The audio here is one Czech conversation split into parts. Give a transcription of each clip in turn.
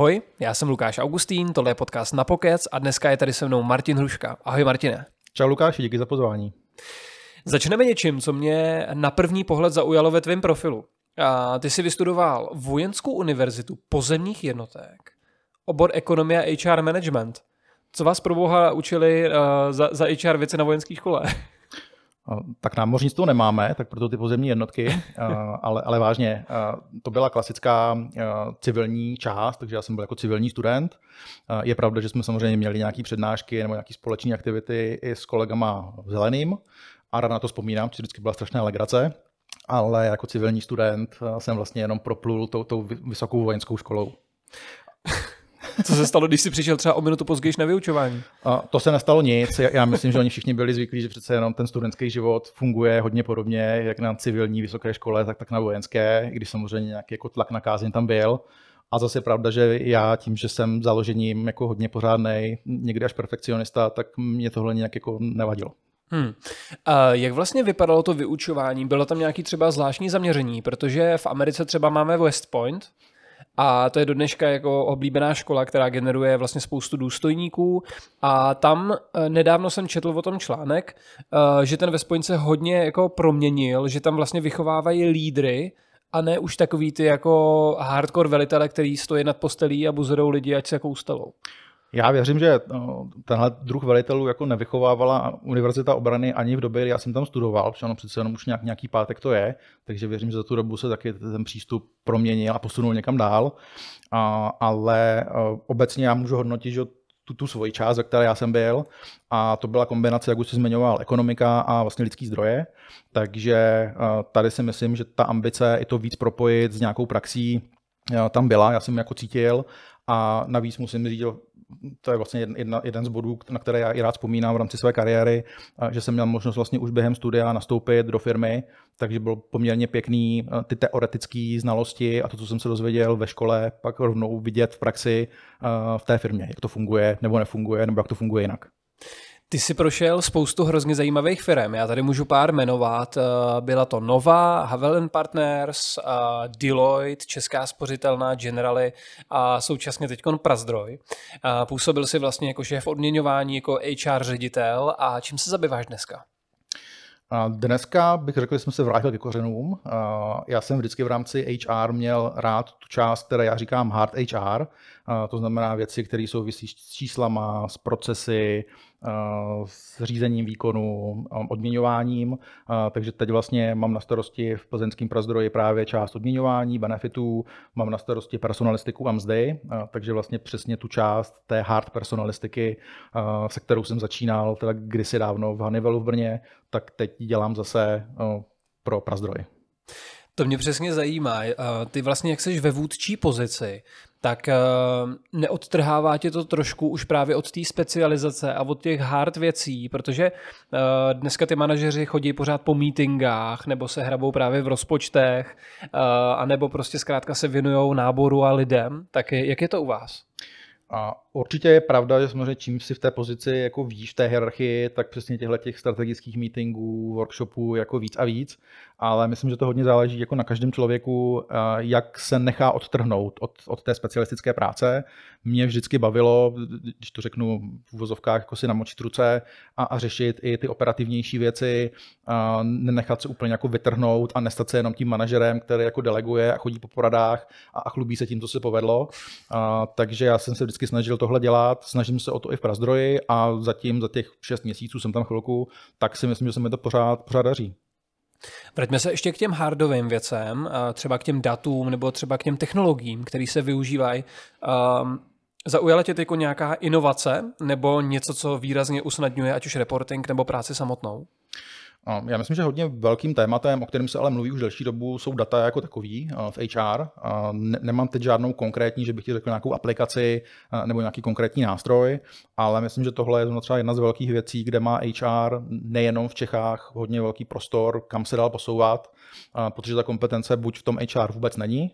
Ahoj, já jsem Lukáš Augustín, tohle je podcast na Pokec a dneska je tady se mnou Martin Hruška. Ahoj Martine. Čau Lukáši, díky za pozvání. Začneme něčím, co mě na první pohled zaujalo ve tvém profilu. A ty jsi vystudoval vojenskou univerzitu pozemních jednotek, obor ekonomie a HR management. Co vás pro boha učili uh, za, za HR věci na vojenské škole? Tak námořnictvo nemáme, tak proto ty pozemní jednotky, ale, ale vážně, to byla klasická civilní část, takže já jsem byl jako civilní student. Je pravda, že jsme samozřejmě měli nějaké přednášky nebo nějaké společné aktivity i s kolegama v Zeleným a rád na to vzpomínám, že vždycky byla strašná legrace, ale jako civilní student jsem vlastně jenom proplul tou, tou vysokou vojenskou školou. Co se stalo, když jsi přišel třeba o minutu později na vyučování? A to se nestalo nic. Já myslím, že oni všichni byli zvyklí, že přece jenom ten studentský život funguje hodně podobně, jak na civilní vysoké škole, tak, tak na vojenské, i když samozřejmě nějaký jako tlak na kázeň tam byl. A zase je pravda, že já tím, že jsem založením jako hodně pořádný, někdy až perfekcionista, tak mě tohle nějak jako nevadilo. Hmm. A jak vlastně vypadalo to vyučování? Bylo tam nějaký třeba zvláštní zaměření? Protože v Americe třeba máme West Point, a to je do dneška jako oblíbená škola, která generuje vlastně spoustu důstojníků. A tam eh, nedávno jsem četl o tom článek, eh, že ten West se hodně jako proměnil, že tam vlastně vychovávají lídry, a ne už takový ty jako hardcore velitele, který stojí nad postelí a buzerou lidi, ať se jako ustalou. Já věřím, že no, tenhle druh velitelů jako nevychovávala Univerzita obrany ani v době, kdy já jsem tam studoval, protože ono přece jenom už nějak, nějaký pátek to je, takže věřím, že za tu dobu se taky ten přístup proměnil a posunul někam dál. A, ale obecně já můžu hodnotit, že tu, tu svoji část, ve které já jsem byl, a to byla kombinace, jak už jsi zmiňoval, ekonomika a vlastně lidský zdroje. Takže tady si myslím, že ta ambice i to víc propojit s nějakou praxí tam byla, já jsem jako cítil a navíc musím říct, to je vlastně jedna, jeden z bodů, na které já i rád vzpomínám v rámci své kariéry, že jsem měl možnost vlastně už během studia nastoupit do firmy, takže bylo poměrně pěkný ty teoretické znalosti a to, co jsem se dozvěděl ve škole, pak rovnou vidět v praxi v té firmě, jak to funguje nebo nefunguje, nebo jak to funguje jinak. Ty jsi prošel spoustu hrozně zajímavých firm. Já tady můžu pár jmenovat. Eh, byla to Nova, Havel Partners, eh, Deloitte, Česká spořitelná, Generali a současně teď Prazdroj. Eh, působil si vlastně jako šéf odměňování, jako HR ředitel a čím se zabýváš dneska? Dneska bych řekl, že jsem se vrátil ke kořenům. Já jsem vždycky v rámci HR měl rád tu část, které já říkám hard HR, to znamená věci, které souvisí s číslama, s procesy, s řízením výkonu, odměňováním. Takže teď vlastně mám na starosti v plzeňském prozdroji právě část odměňování, benefitů, mám na starosti personalistiku a mzdy, takže vlastně přesně tu část té hard personalistiky, se kterou jsem začínal teda kdysi dávno v Hannibelu v Brně, tak teď dělám zase pro Prazdroj. To mě přesně zajímá. Ty vlastně, jak jsi ve vůdčí pozici, tak neodtrhává tě to trošku už právě od té specializace a od těch hard věcí, protože dneska ty manažeři chodí pořád po meetingách nebo se hrabou právě v rozpočtech a nebo prostě zkrátka se věnují náboru a lidem. Tak jak je to u vás? A určitě je pravda, že samozřejmě čím si v té pozici jako víš v té hierarchii, tak přesně těchto těch strategických meetingů, workshopů jako víc a víc. Ale myslím, že to hodně záleží jako na každém člověku, jak se nechá odtrhnout od, od té specialistické práce. Mě vždycky bavilo, když to řeknu v uvozovkách, jako si namočit ruce a, a řešit i ty operativnější věci, a nenechat se úplně jako vytrhnout a nestat se jenom tím manažerem, který jako deleguje a chodí po poradách a, a chlubí se tím, co se povedlo. A, takže já jsem se vždycky snažil tohle dělat, snažím se o to i v Prazdroji a zatím za těch šest měsíců jsem tam chvilku, tak si myslím, že se mi to pořád, pořád daří. Vraťme se ještě k těm hardovým věcem, třeba k těm datům nebo třeba k těm technologiím, které se využívají. Um, zaujala tě teď nějaká inovace nebo něco, co výrazně usnadňuje ať už reporting nebo práci samotnou? Já myslím, že hodně velkým tématem, o kterém se ale mluví už delší dobu, jsou data jako takový v HR. Nemám teď žádnou konkrétní, že bych ti řekl nějakou aplikaci nebo nějaký konkrétní nástroj, ale myslím, že tohle je třeba jedna z velkých věcí, kde má HR nejenom v Čechách hodně velký prostor, kam se dál posouvat, protože ta kompetence buď v tom HR vůbec není,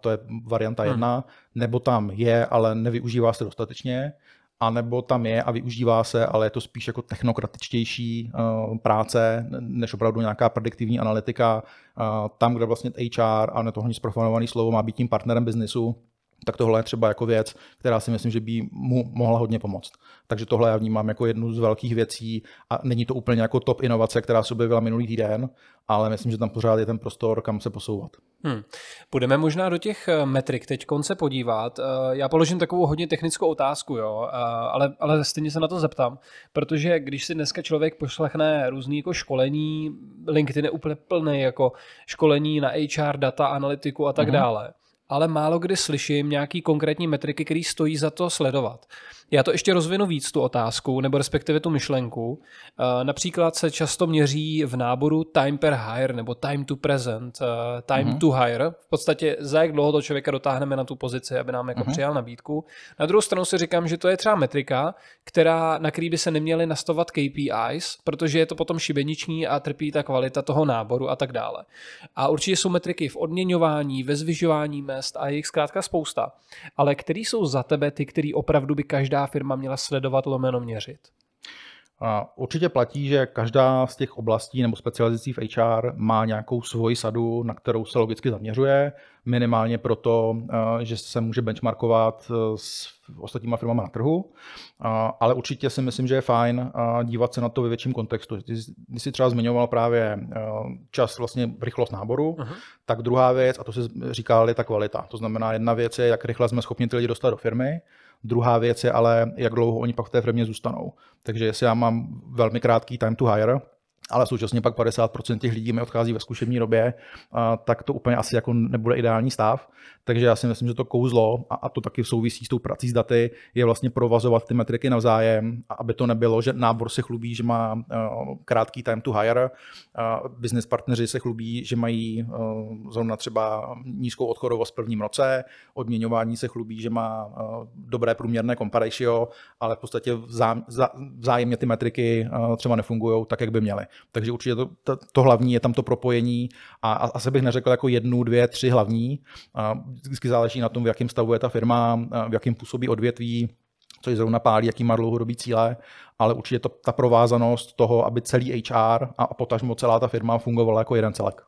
to je varianta hmm. jedna, nebo tam je, ale nevyužívá se dostatečně, anebo tam je a využívá se, ale je to spíš jako technokratičtější uh, práce, než opravdu nějaká prediktivní analytika. Uh, tam, kde vlastně HR, a ne to nic profanovaný slovo, má být tím partnerem biznisu, tak tohle je třeba jako věc, která si myslím, že by mu mohla hodně pomoct. Takže tohle já vnímám jako jednu z velkých věcí a není to úplně jako top inovace, která se objevila minulý týden, ale myslím, že tam pořád je ten prostor, kam se posouvat. Hmm. Půjdeme možná do těch eh, metrik teď se podívat. Eh, já položím takovou hodně technickou otázku, jo, eh, ale, ale stejně se na to zeptám, protože když si dneska člověk poslechne různý jako školení, LinkedIn je úplně plný jako školení na HR, data, analytiku a tak mm-hmm. dále ale málo kdy slyším nějaký konkrétní metriky, který stojí za to sledovat. Já to ještě rozvinu víc, tu otázku, nebo respektive tu myšlenku. Eh, například se často měří v náboru time per hire nebo time to present, eh, time uh-huh. to hire. V podstatě za jak dlouho to člověka dotáhneme na tu pozici, aby nám jako uh-huh. přijal nabídku. Na druhou stranu si říkám, že to je třeba metrika, která, na který by se neměly nastavovat KPIs, protože je to potom šibeniční a trpí ta kvalita toho náboru a tak dále. A určitě jsou metriky v odměňování, ve zvyšování mest a jejich zkrátka spousta. Ale který jsou za tebe ty, který opravdu by každá firma měla sledovat lomeno měřit? A určitě platí, že každá z těch oblastí nebo specializací v HR má nějakou svoji sadu, na kterou se logicky zaměřuje, minimálně proto, eh, že se může benchmarkovat eh, s ostatníma firmami na trhu, ale určitě si myslím, že je fajn eh, dívat se na to ve větším kontextu. Když jsi třeba zmiňoval právě čas, vlastně rychlost náboru, uh-huh. tak druhá věc, a to říkal, je ta kvalita. To znamená, jedna věc je, jak rychle jsme schopni ty lidi dostat do firmy, Druhá věc je ale, jak dlouho oni pak v té firmě zůstanou. Takže jestli já mám velmi krátký time to hire, ale současně pak 50% těch lidí mi odchází ve zkušební době, tak to úplně asi jako nebude ideální stav. Takže já si myslím, že to kouzlo, a, a to taky souvisí s tou prací s daty, je vlastně provazovat ty metriky navzájem, aby to nebylo, že nábor se chlubí, že má uh, krátký time to hire, business partneři se chlubí, že mají uh, zrovna třeba nízkou odchodovost v prvním roce, odměňování se chlubí, že má uh, dobré průměrné comparatio, ale v podstatě vzájemně ty metriky třeba nefungují tak, jak by měly. Takže určitě to, to, to hlavní je tam to propojení a, a asi bych neřekl jako jednu, dvě, tři hlavní. Uh, vždycky záleží na tom, v jakém stavu je ta firma, v jakém působí odvětví, co je zrovna pálí, jaký má dlouhodobý cíle, ale určitě to, ta provázanost toho, aby celý HR a potažmo celá ta firma fungovala jako jeden celek.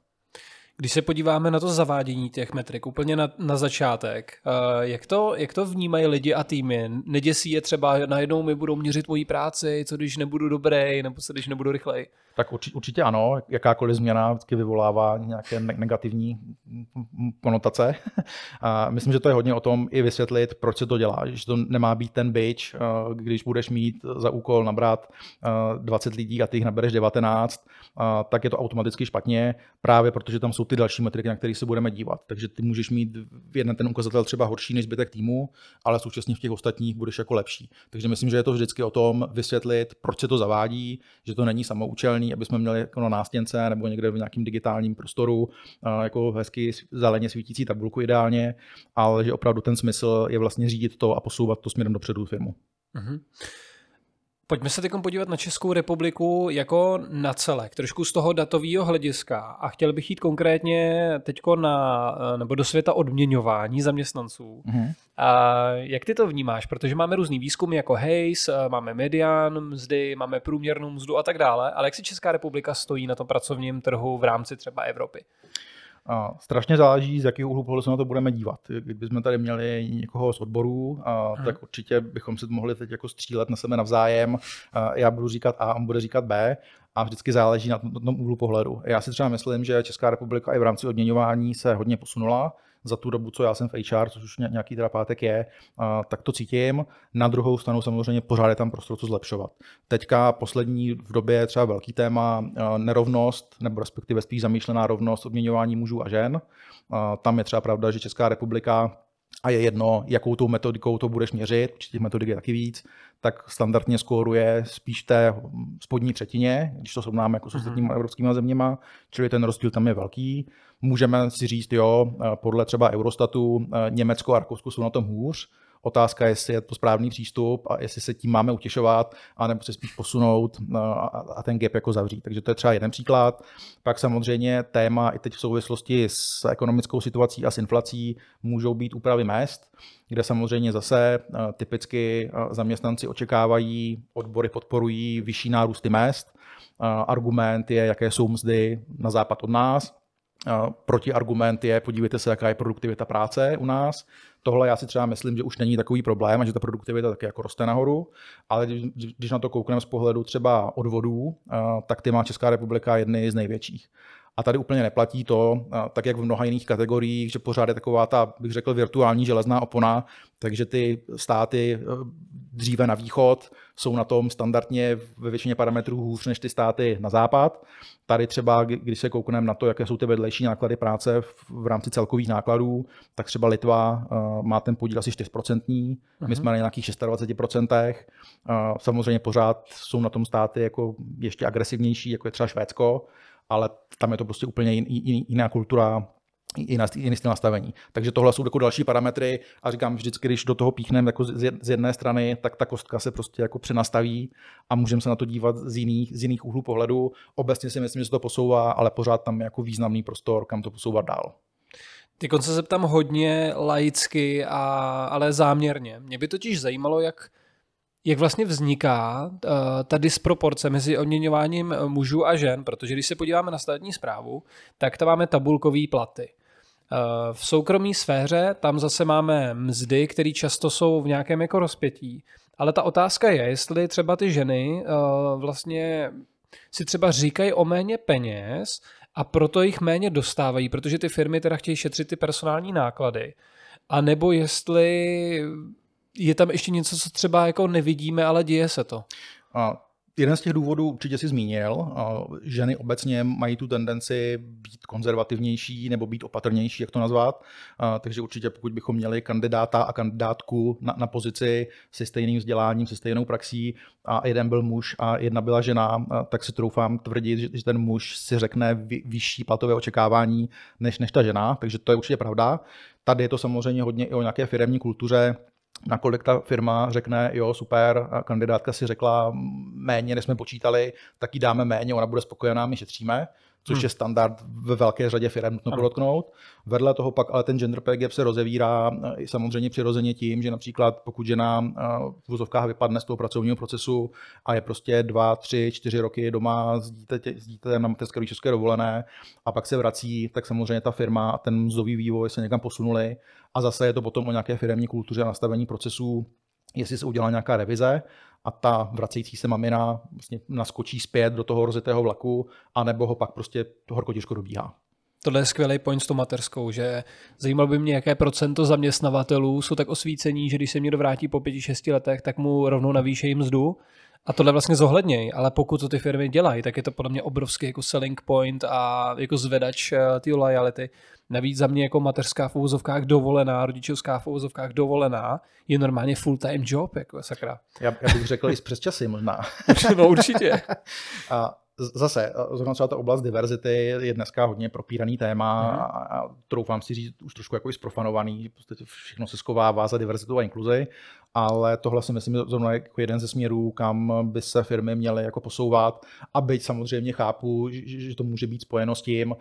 Když se podíváme na to zavádění těch metrik úplně na, na začátek, uh, jak, to, jak to vnímají lidi a týmy? Neděsí je třeba najednou mi budou měřit moji práci, co když nebudu dobrý, nebo co když nebudu rychlej? Tak určitě, určitě ano, jakákoliv změna vždycky vyvolává nějaké negativní konotace. A myslím, že to je hodně o tom i vysvětlit, proč se to dělá, že to nemá být ten bitch, když budeš mít za úkol nabrat 20 lidí a ty jich nabereš 19, tak je to automaticky špatně, právě protože tam jsou ty další metriky, na které se budeme dívat. Takže ty můžeš mít v jeden ten ukazatel třeba horší než zbytek týmu, ale současně v těch ostatních budeš jako lepší. Takže myslím, že je to vždycky o tom vysvětlit, proč se to zavádí, že to není samoučelný, aby jsme měli jako na nástěnce nebo někde v nějakém digitálním prostoru jako hezky zeleně svítící tabulku ideálně, ale že opravdu ten smysl je vlastně řídit to a posouvat to směrem dopředu firmu. Uh-huh. Pojďme se teď podívat na Českou republiku jako na celek, trošku z toho datového hlediska. A chtěl bych jít konkrétně teď na, nebo do světa odměňování zaměstnanců. Mm-hmm. A jak ty to vnímáš? Protože máme různý výzkumy jako Hayes, máme median mzdy, máme průměrnou mzdu a tak dále, ale jak si Česká republika stojí na tom pracovním trhu v rámci třeba Evropy? A strašně záleží, z jakého úhlu pohledu se na to budeme dívat. Kdybychom tady měli někoho z odborů, a, hmm. tak určitě bychom si mohli teď jako střílet na sebe navzájem. A já budu říkat A, on bude říkat B a vždycky záleží na tom, na tom úhlu pohledu. Já si třeba myslím, že Česká republika i v rámci odměňování se hodně posunula za tu dobu, co já jsem v HR, což už nějaký teda pátek je, tak to cítím. Na druhou stranu samozřejmě pořád je tam prostor co zlepšovat. Teďka poslední v době třeba velký téma nerovnost, nebo respektive spíš zamýšlená rovnost odměňování mužů a žen. Tam je třeba pravda, že Česká republika a je jedno, jakou tou metodikou to budeš měřit, či těch metodik je taky víc, tak standardně skóruje spíš té spodní třetině, když to srovnáme jako s mhm. ostatními evropskými zeměma, čili ten rozdíl tam je velký. Můžeme si říct, jo, podle třeba Eurostatu Německo a Rakousko jsou na tom hůř, Otázka je, jestli je to správný přístup a jestli se tím máme utěšovat, anebo se spíš posunout a ten gap jako zavřít. Takže to je třeba jeden příklad. Pak samozřejmě téma i teď v souvislosti s ekonomickou situací a s inflací můžou být úpravy mest, kde samozřejmě zase typicky zaměstnanci očekávají, odbory podporují vyšší nárůsty mest. Argument je, jaké jsou mzdy na západ od nás, protiargument je, podívejte se, jaká je produktivita práce u nás. Tohle já si třeba myslím, že už není takový problém a že ta produktivita taky jako roste nahoru, ale když na to koukneme z pohledu třeba odvodů, tak ty má Česká republika jedny z největších. A tady úplně neplatí to, tak jak v mnoha jiných kategoriích, že pořád je taková ta, bych řekl, virtuální železná opona, takže ty státy e, dříve na východ jsou na tom standardně ve většině parametrů hůř než ty státy na západ. Tady třeba, když se koukneme na to, jaké jsou ty vedlejší náklady práce v rámci celkových nákladů, tak třeba Litva e, má ten podíl asi 4%, my mhm. jsme na nějakých 26%. E, samozřejmě pořád jsou na tom státy jako ještě agresivnější, jako je třeba Švédsko, ale tam je to prostě úplně jiná kultura, jiný styl nastavení. Takže tohle jsou jako další parametry a říkám vždycky, když do toho píchneme jako z jedné strany, tak ta kostka se prostě jako přenastaví a můžeme se na to dívat z jiných, z jiných úhlů pohledu. Obecně si myslím, že se to posouvá, ale pořád tam je jako významný prostor, kam to posouvat dál. Ty konce se ptám hodně laicky, a, ale záměrně. Mě by totiž zajímalo, jak jak vlastně vzniká uh, ta disproporce mezi odměňováním mužů a žen, protože když se podíváme na státní zprávu, tak tam máme tabulkové platy. Uh, v soukromé sféře tam zase máme mzdy, které často jsou v nějakém jako rozpětí. Ale ta otázka je, jestli třeba ty ženy uh, vlastně si třeba říkají o méně peněz a proto jich méně dostávají, protože ty firmy teda chtějí šetřit ty personální náklady. A nebo jestli je tam ještě něco, co třeba jako nevidíme, ale děje se to. A jeden z těch důvodů určitě si zmínil. Ženy obecně mají tu tendenci být konzervativnější nebo být opatrnější, jak to nazvat. Takže určitě pokud bychom měli kandidáta a kandidátku na, na pozici se stejným vzděláním, se stejnou praxí a jeden byl muž a jedna byla žena, tak si troufám tvrdit, že ten muž si řekne vyšší platové očekávání než, než ta žena. Takže to je určitě pravda. Tady je to samozřejmě hodně i o nějaké firemní kultuře, nakolik ta firma řekne, jo, super, kandidátka si řekla méně, než jsme počítali, tak jí dáme méně, ona bude spokojená, my šetříme což hmm. je standard ve velké řadě firm, nutno podotknout. Vedle toho pak ale ten gender pay gap se rozevírá eh, samozřejmě přirozeně tím, že například pokud žena eh, v vozovkách vypadne z toho pracovního procesu a je prostě dva, tři, čtyři roky doma s, dítětem na mateřské české dovolené a pak se vrací, tak samozřejmě ta firma a ten mzdový vývoj se někam posunuli a zase je to potom o nějaké firmní kultuře a nastavení procesů, jestli se udělá nějaká revize a ta vracející se mamina vlastně naskočí zpět do toho rozitého vlaku, anebo ho pak prostě horko těžko dobíhá. Tohle je skvělý point s tou mateřskou, že zajímalo by mě, jaké procento zaměstnavatelů jsou tak osvícení, že když se někdo vrátí po pěti, šesti letech, tak mu rovnou navýšejí mzdu a tohle vlastně zohledněj, ale pokud to ty firmy dělají, tak je to podle mě obrovský jako selling point a jako zvedač eh, ty loyalty. Navíc za mě jako mateřská v úvozovkách dovolená, rodičovská v úvozovkách dovolená je normálně full-time job, jako sakra. Já, já bych řekl i z přesčasy možná. no určitě. a zase, zrovna třeba ta oblast diverzity je dneska hodně propíraný téma mm-hmm. a, troufám si říct už trošku jako i zprofanovaný, prostě všechno se skovává za diverzitu a inkluzi, ale tohle si myslím zrovna jako jeden ze směrů, kam by se firmy měly jako posouvat a byť samozřejmě chápu, že, to může být spojeno s tím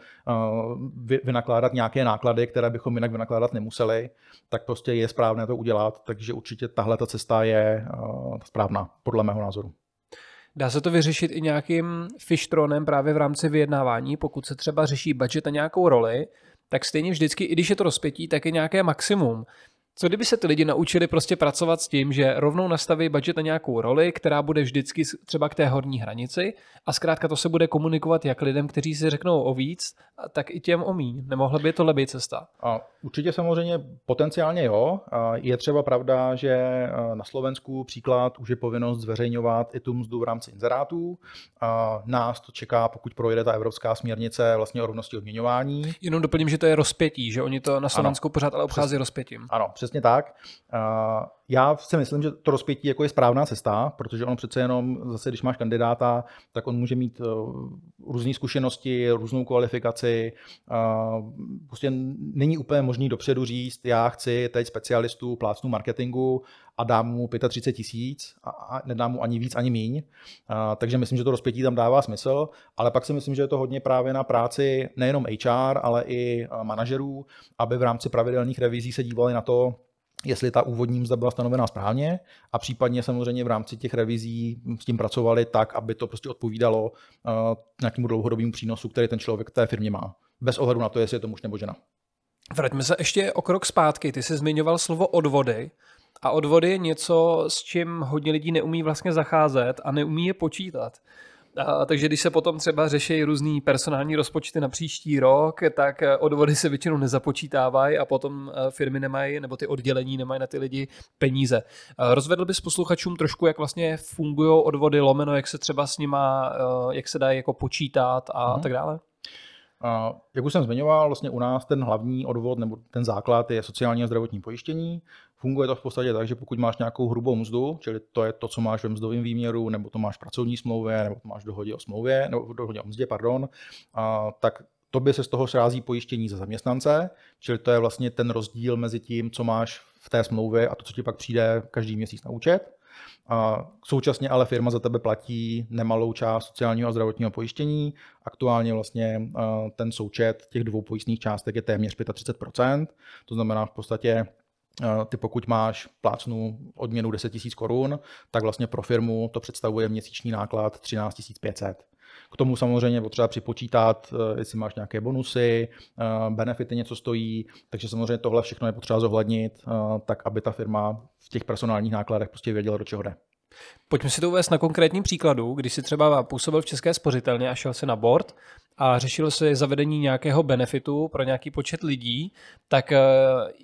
vy, vynakládat nějaké náklady, které bychom jinak vynakládat nemuseli, tak prostě je správné to udělat, takže určitě tahle ta cesta je uh, správná, podle mého názoru. Dá se to vyřešit i nějakým fishtronem právě v rámci vyjednávání, pokud se třeba řeší budget a nějakou roli, tak stejně vždycky, i když je to rozpětí, tak je nějaké maximum. Co kdyby se ty lidi naučili prostě pracovat s tím, že rovnou nastaví budget na nějakou roli, která bude vždycky třeba k té horní hranici a zkrátka to se bude komunikovat jak lidem, kteří si řeknou o víc, tak i těm o míň. Nemohla by to lepší cesta? A určitě samozřejmě potenciálně jo. A je třeba pravda, že na Slovensku příklad už je povinnost zveřejňovat i tu mzdu v rámci inzerátů. A nás to čeká, pokud projde ta evropská směrnice vlastně o rovnosti odměňování. Jenom doplním, že to je rozpětí, že oni to na Slovensku ano, pořád ale obchází přes, rozpětím. Ano, přesně tak. Já si myslím, že to rozpětí jako je správná cesta, protože ono přece jenom zase, když máš kandidáta, tak on může mít různé zkušenosti, různou kvalifikaci. Prostě není úplně možný dopředu říct, já chci teď specialistu plácnu marketingu a dám mu 35 tisíc a nedám mu ani víc, ani míň. Takže myslím, že to rozpětí tam dává smysl, ale pak si myslím, že je to hodně právě na práci nejenom HR, ale i manažerů, aby v rámci pravidelných revizí se dívali na to, jestli ta úvodní mzda byla stanovená správně a případně samozřejmě v rámci těch revizí s tím pracovali tak, aby to prostě odpovídalo uh, nějakému dlouhodobému přínosu, který ten člověk té firmě má. bez ohledu na to, jestli je to muž nebo žena. Vraťme se ještě o krok zpátky. Ty jsi zmiňoval slovo odvody. A odvody je něco, s čím hodně lidí neumí vlastně zacházet a neumí je počítat. A, takže když se potom třeba řeší různý personální rozpočty na příští rok, tak eh, odvody se většinou nezapočítávají a potom eh, firmy nemají, nebo ty oddělení nemají na ty lidi peníze. Rozvedl bys posluchačům trošku, jak vlastně fungují odvody lomeno, jak se třeba s nima, eh, jak se dají jako počítat a mm. tak dále? A jak už jsem zmiňoval, vlastně u nás ten hlavní odvod nebo ten základ je sociální a zdravotní pojištění. Funguje to v podstatě tak, že pokud máš nějakou hrubou mzdu, čili to je to, co máš ve mzdovém výměru, nebo to máš v pracovní smlouvě, nebo to máš v dohodě o smlouvě, nebo v dohodě o mzdě, pardon, a, tak tobě se z toho srází pojištění za zaměstnance, čili to je vlastně ten rozdíl mezi tím, co máš v té smlouvě a to, co ti pak přijde každý měsíc na účet. A současně ale firma za tebe platí nemalou část sociálního a zdravotního pojištění. Aktuálně vlastně ten součet těch dvou pojistných částek je téměř 35%. To znamená v podstatě ty pokud máš plácnu odměnu 10 000 korun, tak vlastně pro firmu to představuje měsíční náklad 13 500. K tomu samozřejmě potřeba připočítat, eh, jestli máš nějaké bonusy, eh, benefity něco stojí, takže samozřejmě tohle všechno je potřeba zohlednit, eh, tak aby ta firma v těch personálních nákladech prostě věděla, do čeho jde. Pojďme si to uvést na konkrétním příkladu, když si třeba působil v České spořitelně a šel se na board a řešil se zavedení nějakého benefitu pro nějaký počet lidí, tak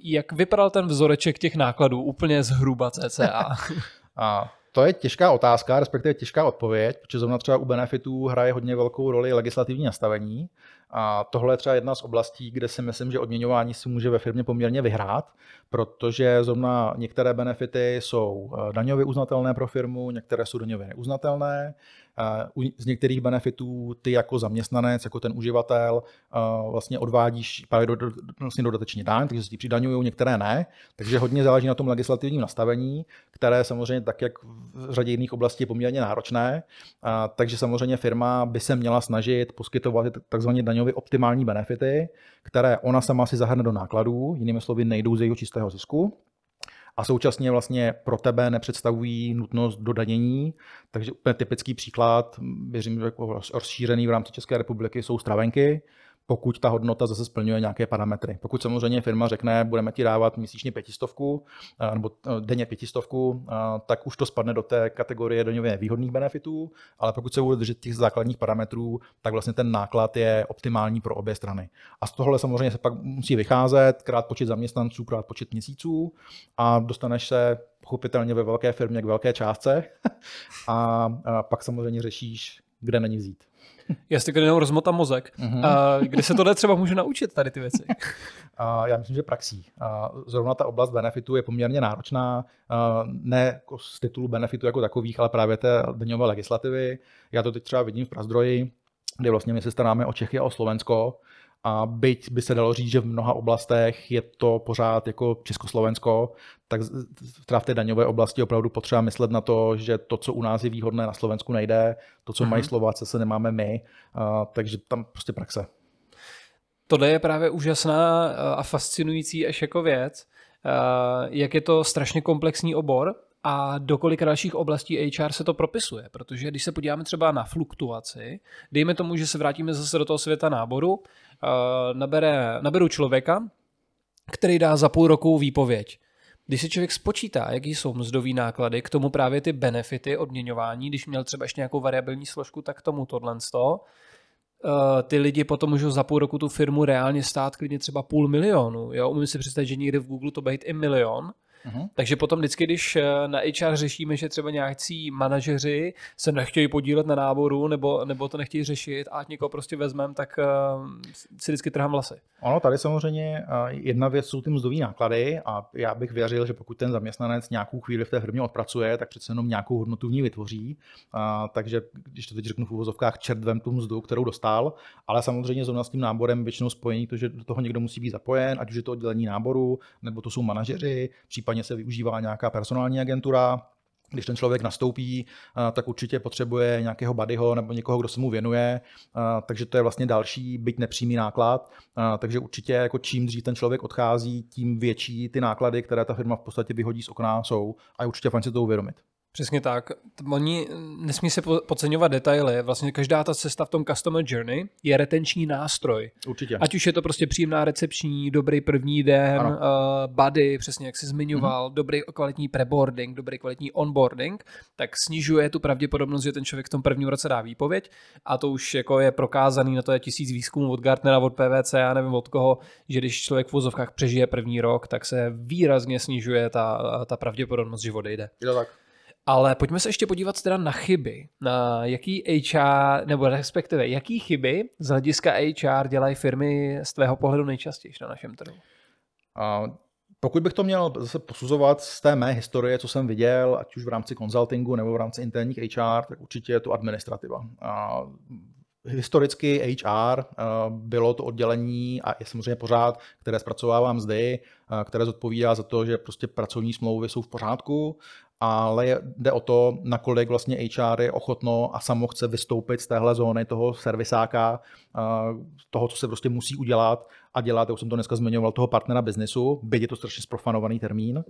jak vypadal ten vzoreček těch nákladů úplně zhruba cca? a to je těžká otázka, respektive těžká odpověď, protože zrovna třeba u benefitů hraje hodně velkou roli legislativní nastavení. A tohle je třeba jedna z oblastí, kde si myslím, že odměňování si může ve firmě poměrně vyhrát, protože zrovna některé benefity jsou eh, daňově uznatelné pro firmu, některé jsou daňově neuznatelné. Z některých benefitů ty jako zaměstnanec, jako ten uživatel, vlastně odvádíš právě do, do, vlastně dodatečně daň, takže se ti přidaňují, některé ne. Takže hodně záleží na tom legislativním nastavení, které samozřejmě tak, jak v řadě jiných oblastí je poměrně náročné. Takže samozřejmě firma by se měla snažit poskytovat takzvané daňově optimální benefity, které ona sama si zahrne do nákladů, jinými slovy nejdou z jejího čistého zisku a současně vlastně pro tebe nepředstavují nutnost dodanění. Takže úplně typický příklad, věřím, že jako rozšířený v rámci České republiky jsou stravenky, pokud ta hodnota zase splňuje nějaké parametry. Pokud samozřejmě firma řekne, budeme ti dávat měsíčně pětistovku eh, nebo eh, denně pětistovku, eh, tak už to spadne do té kategorie daňově výhodných benefitů, ale pokud se bude držet těch základních parametrů, tak vlastně ten náklad je optimální pro obě strany. A z tohohle samozřejmě se pak musí vycházet krát počet zaměstnanců, krát počet měsíců a dostaneš se pochopitelně ve velké firmě k velké částce a, a pak samozřejmě řešíš, kde není vzít. Já si jenom rozmotám mozek. Mm-hmm. A kde se tohle třeba můžu naučit, tady ty věci? A já myslím, že praxí. A zrovna ta oblast benefitu je poměrně náročná, ne jako z titulu benefitu jako takových, ale právě té daňové legislativy. Já to teď třeba vidím v Prazdroji, kde vlastně my se staráme o Čechy a o Slovensko a byť by se dalo říct, že v mnoha oblastech je to pořád jako Československo, tak třeba v té daňové oblasti opravdu potřeba myslet na to, že to, co u nás je výhodné, na Slovensku nejde, to, co mm-hmm. mají Slováci, se nemáme my, a, takže tam prostě praxe. Tohle je právě úžasná a fascinující až jako věc, jak je to strašně komplexní obor a do kolika dalších oblastí HR se to propisuje, protože když se podíváme třeba na fluktuaci, dejme tomu, že se vrátíme zase do toho světa náboru, nabere, naberu člověka, který dá za půl roku výpověď. Když si člověk spočítá, jaký jsou mzdové náklady, k tomu právě ty benefity odměňování, když měl třeba ještě nějakou variabilní složku, tak k tomu tohle ty lidi potom můžou za půl roku tu firmu reálně stát klidně třeba půl milionu. Jo? Umím si představit, že někde v Google to být i milion, Uh-huh. Takže potom vždycky, když eh, na HR řešíme, že třeba nějakí manažeři se nechtějí podílet na náboru nebo, nebo to nechtějí řešit a někoho prostě vezmeme, tak uh, si vždycky trhám vlasy. Ono tady samozřejmě uh, jedna věc jsou ty mzdové náklady a já bych věřil, že pokud ten zaměstnanec nějakou chvíli v té firmě odpracuje, tak přece jenom nějakou hodnotu v ní vytvoří. Uh, takže když to teď řeknu v úvozovkách, čert vem tu mzdu, kterou dostal, ale samozřejmě zrovna s tím náborem většinou spojení to, že do toho někdo musí být zapojen, ať už je to oddělení náboru, nebo to jsou manažeři, případně případně se využívá nějaká personální agentura, když ten člověk nastoupí, tak určitě potřebuje nějakého buddyho nebo někoho, kdo se mu věnuje, takže to je vlastně další, byť nepřímý náklad. Takže určitě jako čím dřív ten člověk odchází, tím větší ty náklady, které ta firma v podstatě vyhodí z okna, jsou a je určitě fajn si to uvědomit. Přesně tak. Oni nesmí se podceňovat detaily. Vlastně každá ta cesta v tom customer journey je retenční nástroj. Určitě. Ať už je to prostě příjemná recepční, dobrý první den, uh, buddy, přesně jak jsi zmiňoval, mm-hmm. dobrý kvalitní preboarding, dobrý kvalitní onboarding, tak snižuje tu pravděpodobnost, že ten člověk v tom prvním roce dá výpověď a to už jako je prokázaný, na to je tisíc výzkumů od Gartnera, od PVC, já nevím od koho, že když člověk v vozovkách přežije první rok, tak se výrazně snižuje ta, ta pravděpodobnost, že odejde. Je to tak. Ale pojďme se ještě podívat teda na chyby. Na jaký HR, nebo respektive jaký chyby z hlediska HR dělají firmy z tvého pohledu nejčastěji na našem trhu? A pokud bych to měl zase posuzovat z té mé historie, co jsem viděl, ať už v rámci konzultingu nebo v rámci interních HR, tak určitě je to administrativa. A historicky HR bylo to oddělení a je samozřejmě pořád, které zpracovává mzdy, které zodpovídá za to, že prostě pracovní smlouvy jsou v pořádku ale jde o to, nakolik vlastně HR je ochotno a samo chce vystoupit z téhle zóny toho servisáka, toho, co se prostě musí udělat a dělat, jak jsem to dneska zmiňoval, toho partnera biznesu, byť je to strašně sprofanovaný termín,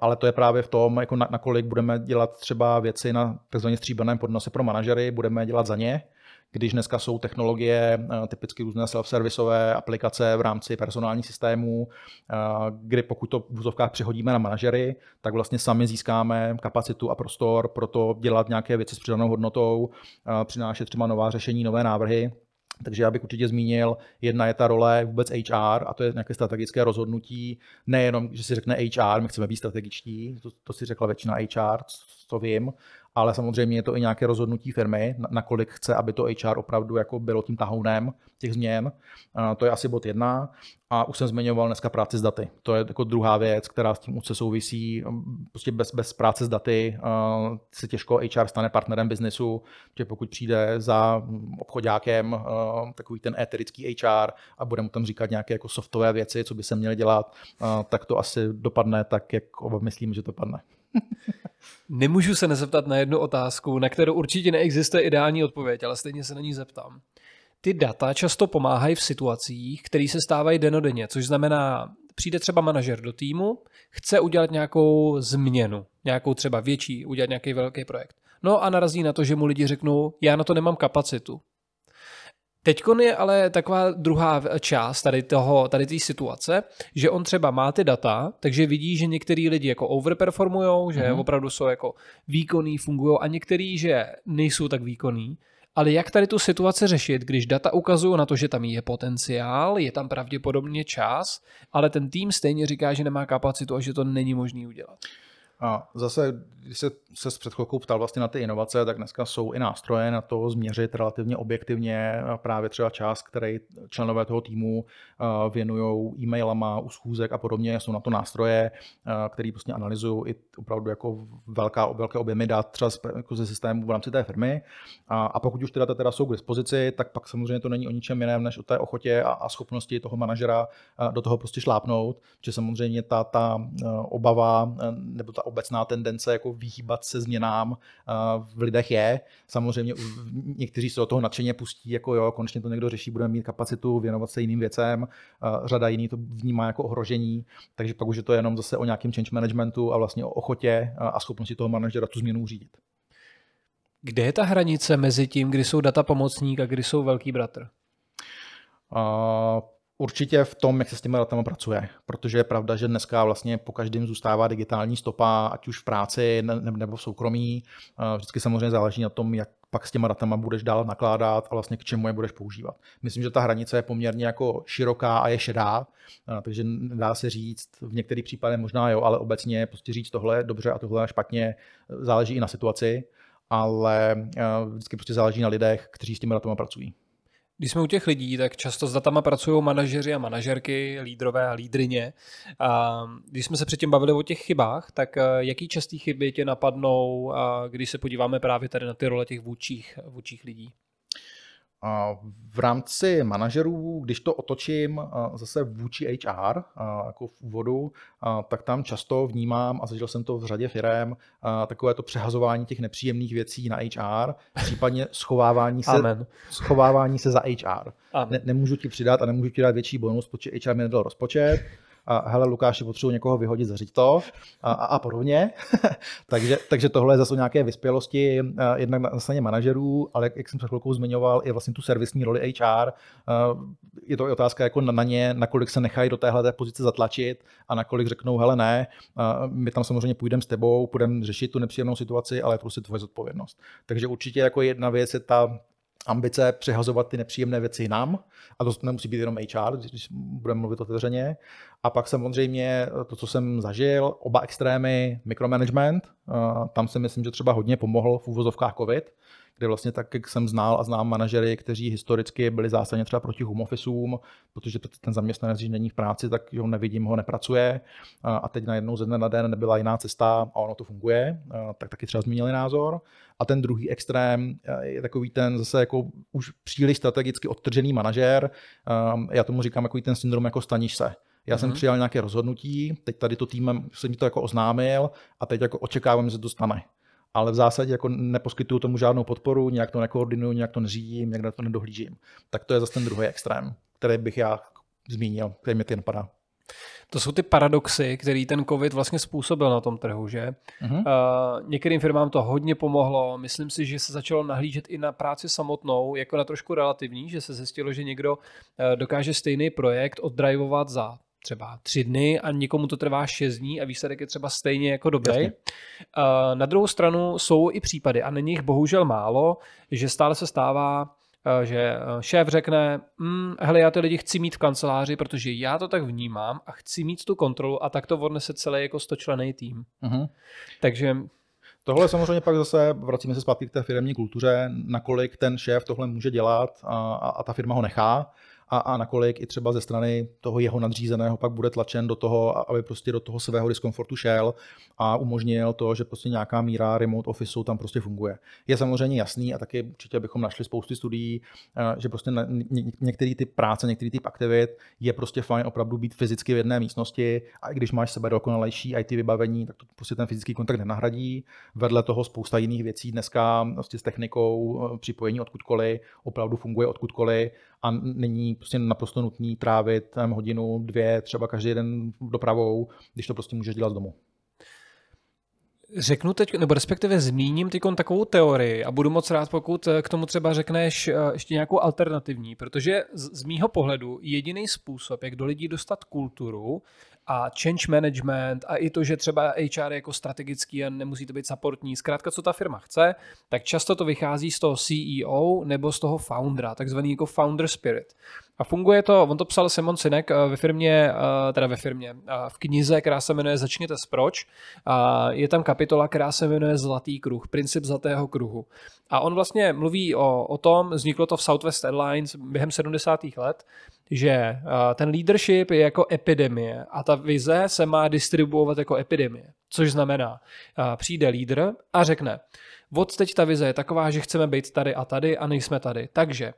ale to je právě v tom, jako nakolik budeme dělat třeba věci na takzvaně stříbrném podnose pro manažery, budeme dělat za ně, když dneska jsou technologie, eh, typicky různé self-servisové aplikace v rámci personálních systémů, eh, kdy pokud to v úzovkách přehodíme na manažery, tak vlastně sami získáme kapacitu a prostor pro to dělat nějaké věci s přidanou hodnotou, eh, přinášet třeba nová řešení, nové návrhy. Takže já bych určitě zmínil, jedna je ta role vůbec HR a to je nějaké strategické rozhodnutí, nejenom, že si řekne HR, my chceme být strategičtí, to, to si řekla většina HR, co vím, ale samozřejmě je to i nějaké rozhodnutí firmy, nakolik chce, aby to HR opravdu jako bylo tím tahounem těch změn. To je asi bod jedna. A už jsem zmiňoval dneska práci s daty. To je jako druhá věc, která s tím úzce souvisí. Prostě bez, bez práce s daty se těžko HR stane partnerem biznesu, že pokud přijde za obchodákem takový ten eterický HR a bude mu tam říkat nějaké jako softové věci, co by se měly dělat, tak to asi dopadne tak, jak myslím, že to padne. Nemůžu se nezeptat na jednu otázku, na kterou určitě neexistuje ideální odpověď, ale stejně se na ní zeptám. Ty data často pomáhají v situacích, které se stávají denodenně, což znamená, přijde třeba manažer do týmu, chce udělat nějakou změnu, nějakou třeba větší, udělat nějaký velký projekt. No a narazí na to, že mu lidi řeknou, já na to nemám kapacitu. Teď je ale taková druhá část tady toho, tady té situace, že on třeba má ty data, takže vidí, že některý lidi jako overperformujou, že mm-hmm. opravdu jsou jako výkonný, fungují a některý, že nejsou tak výkonný. Ale jak tady tu situaci řešit, když data ukazují na to, že tam je potenciál, je tam pravděpodobně čas, ale ten tým stejně říká, že nemá kapacitu a že to není možné udělat? A zase, když se, se s před chvilkou ptal vlastně na ty inovace, tak dneska jsou i nástroje na to změřit relativně objektivně právě třeba čas, který členové toho týmu věnují e-mailama u schůzek a podobně. Jsou na to nástroje, které prostě analyzují i opravdu jako velká, velké objemy dat třeba jako ze systému v rámci té firmy. A, a pokud už ty data teda jsou k dispozici, tak pak samozřejmě to není o ničem jiném, než o té ochotě a, a schopnosti toho manažera do toho prostě šlápnout, že samozřejmě ta, ta obava nebo ta obecná tendence jako vyhýbat se změnám v lidech je. Samozřejmě někteří se do toho nadšeně pustí, jako jo, konečně to někdo řeší, budeme mít kapacitu věnovat se jiným věcem, řada jiný to vnímá jako ohrožení, takže pak už je to jenom zase o nějakém change managementu a vlastně o ochotě a schopnosti toho manažera tu změnu řídit. Kde je ta hranice mezi tím, kdy jsou data pomocník a kdy jsou velký bratr? Uh, Určitě v tom, jak se s těmi datama pracuje, protože je pravda, že dneska vlastně po každém zůstává digitální stopa, ať už v práci nebo v soukromí. Vždycky samozřejmě záleží na tom, jak pak s těma datama budeš dál nakládat a vlastně k čemu je budeš používat. Myslím, že ta hranice je poměrně jako široká a je šedá, takže dá se říct, v některých případech možná jo, ale obecně prostě říct tohle dobře a tohle špatně, záleží i na situaci, ale vždycky prostě záleží na lidech, kteří s těmi datama pracují. Když jsme u těch lidí, tak často s datama pracují manažeři a manažerky, lídrové a lídrině. A když jsme se předtím bavili o těch chybách, tak eh, jaký častý chyby tě napadnou, když se podíváme právě tady na ty role těch vůčích, vůčích lidí? V rámci manažerů, když to otočím zase vůči HR, jako v úvodu, tak tam často vnímám, a zažil jsem to v řadě firm, takové to přehazování těch nepříjemných věcí na HR, případně schovávání se, Amen. schovávání se za HR. Ne, nemůžu ti přidat a nemůžu ti dát větší bonus, protože HR mi nedal rozpočet, a hele Lukáši, potřebuji někoho vyhodit, zařiď to a, a, a podobně. takže, takže tohle je zase nějaké vyspělosti jednak na straně manažerů, ale jak, jsem před chvilkou zmiňoval, i vlastně tu servisní roli HR. Je to otázka jako na, na ně, nakolik se nechají do téhle pozice zatlačit a nakolik řeknou, hele ne, my tam samozřejmě půjdeme s tebou, budeme řešit tu nepříjemnou situaci, ale je to prostě tvoje zodpovědnost. Takže určitě jako jedna věc je ta ambice přehazovat ty nepříjemné věci nám, a to nemusí být jenom HR, když budeme mluvit otevřeně. A pak samozřejmě to, co jsem zažil, oba extrémy, micromanagement, tam si myslím, že třeba hodně pomohl v úvozovkách COVID, kde vlastně tak, jak jsem znal a znám manažery, kteří historicky byli zásadně třeba proti home officeům, protože ten zaměstnanec, když není v práci, tak ho nevidím, ho nepracuje a teď najednou ze dne na den nebyla jiná cesta a ono to funguje, tak taky třeba změnili názor. A ten druhý extrém je takový ten zase jako už příliš strategicky odtržený manažer. Já tomu říkám jako ten syndrom jako staniš se. Já mm-hmm. jsem mhm. přijal nějaké rozhodnutí, teď tady to týmem jsem mi to jako oznámil a teď jako očekávám, že to stane ale v zásadě jako neposkytuju tomu žádnou podporu, nějak to nekoordinuju, nějak to neřídím, nějak na to nedohlížím. Tak to je zase ten druhý extrém, který bych já zmínil, který mě ty napadá. To jsou ty paradoxy, který ten COVID vlastně způsobil na tom trhu, že? Uh-huh. Uh, některým firmám to hodně pomohlo. Myslím si, že se začalo nahlížet i na práci samotnou jako na trošku relativní, že se zjistilo, že někdo uh, dokáže stejný projekt oddrivovat za třeba tři dny a někomu to trvá šest dní a výsledek je třeba stejně jako dobrý. Jasně. Na druhou stranu jsou i případy, a není jich bohužel málo, že stále se stává, že šéf řekne, hm, hele, já ty lidi chci mít v kanceláři, protože já to tak vnímám a chci mít tu kontrolu a tak to odnese celý jako stočlený tým. Uh-huh. Takže Tohle samozřejmě pak zase, vracíme se zpátky k té firmní kultuře, nakolik ten šéf tohle může dělat a, a ta firma ho nechá a, a nakolik i třeba ze strany toho jeho nadřízeného pak bude tlačen do toho, aby prostě do toho svého diskomfortu šel a umožnil to, že prostě nějaká míra remote officeu tam prostě funguje. Je samozřejmě jasný a taky určitě bychom našli spousty studií, eh, že prostě některý typ práce, některý typ aktivit je prostě fajn opravdu být fyzicky v jedné místnosti a i když máš sebe dokonalejší IT vybavení, tak to prostě ten fyzický kontakt nenahradí. Vedle toho spousta jiných věcí dneska prostě s technikou eh, připojení odkudkoliv opravdu funguje odkudkoliv a není prostě naprosto nutný trávit tam hodinu, dvě, třeba každý den dopravou, když to prostě můžeš dělat z domu. Řeknu teď, nebo respektive zmíním teď takovou teorii a budu moc rád, pokud k tomu třeba řekneš eh, ještě nějakou alternativní, protože z, z mýho pohledu jediný způsob, jak do lidí dostat kulturu a change management a i to, že třeba HR je jako strategický a nemusí to být supportní, zkrátka co ta firma chce, tak často to vychází z toho CEO nebo z toho foundera, takzvaný jako founder spirit. A funguje to, on to psal Simon Sinek eh, ve firmě, eh, teda ve firmě, eh, v knize, která se jmenuje Začněte s proč. Je tam kapitola, která se jmenuje Zlatý kruh, princip zlatého kruhu. A on vlastně mluví o, o tom, vzniklo to v Southwest Airlines během 70. let, že ten leadership je jako epidemie a ta vize se má distribuovat jako epidemie. Což znamená, přijde lídr a řekne, od teď ta vize je taková, že chceme být tady a tady a nejsme tady. Takže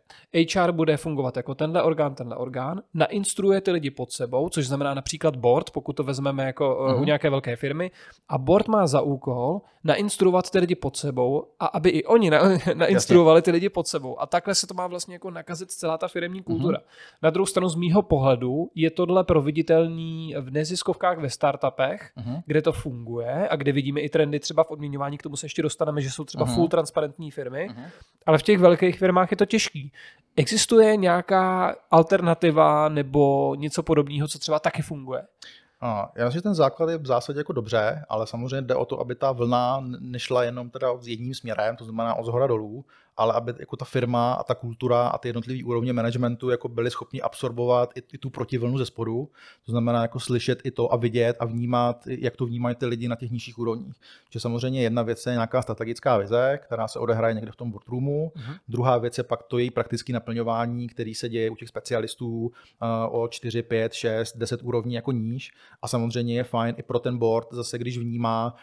HR bude fungovat jako tenhle orgán, tenhle orgán, nainstruuje ty lidi pod sebou, což znamená například board, pokud to vezmeme jako uh-huh. u mhm. nějaké velké firmy, a board má za úkol nainstruovat ty lidi pod sebou a aby i oni na, nainstruovali ty lidi pod sebou. A takhle se to má vlastně jako nakazit celá ta firmní kultura. Uh-huh. Na druhou stranu z mýho pohledu je tohle proveditelný v neziskovkách ve startupech, uh-huh. kde to funguje a kde vidíme i trendy třeba v odměňování, k tomu se ještě dostaneme, že jsou třeba uh-huh. full transparentní firmy, uh-huh. ale v těch velkých firmách je to těžký. Existuje nějaká alternativa nebo něco podobného, co třeba taky funguje? A já myslím, že ten základ je v zásadě jako dobře, ale samozřejmě jde o to, aby ta vlna nešla jenom teda s jedním směrem, to znamená od zhora dolů, ale aby jako ta firma a ta kultura a ty jednotlivé úrovně managementu jako byly schopni absorbovat i, i tu protivlnu ze spodu. To znamená jako slyšet i to a vidět a vnímat, jak to vnímají ty lidi na těch nižších úrovních. Že samozřejmě jedna věc je nějaká strategická vize, která se odehraje někde v tom boardroomu. Uh-huh. Druhá věc je pak to její praktické naplňování, který se děje u těch specialistů uh, o 4, 5, 6, 10 úrovní jako níž. A samozřejmě je fajn i pro ten board zase, když vnímá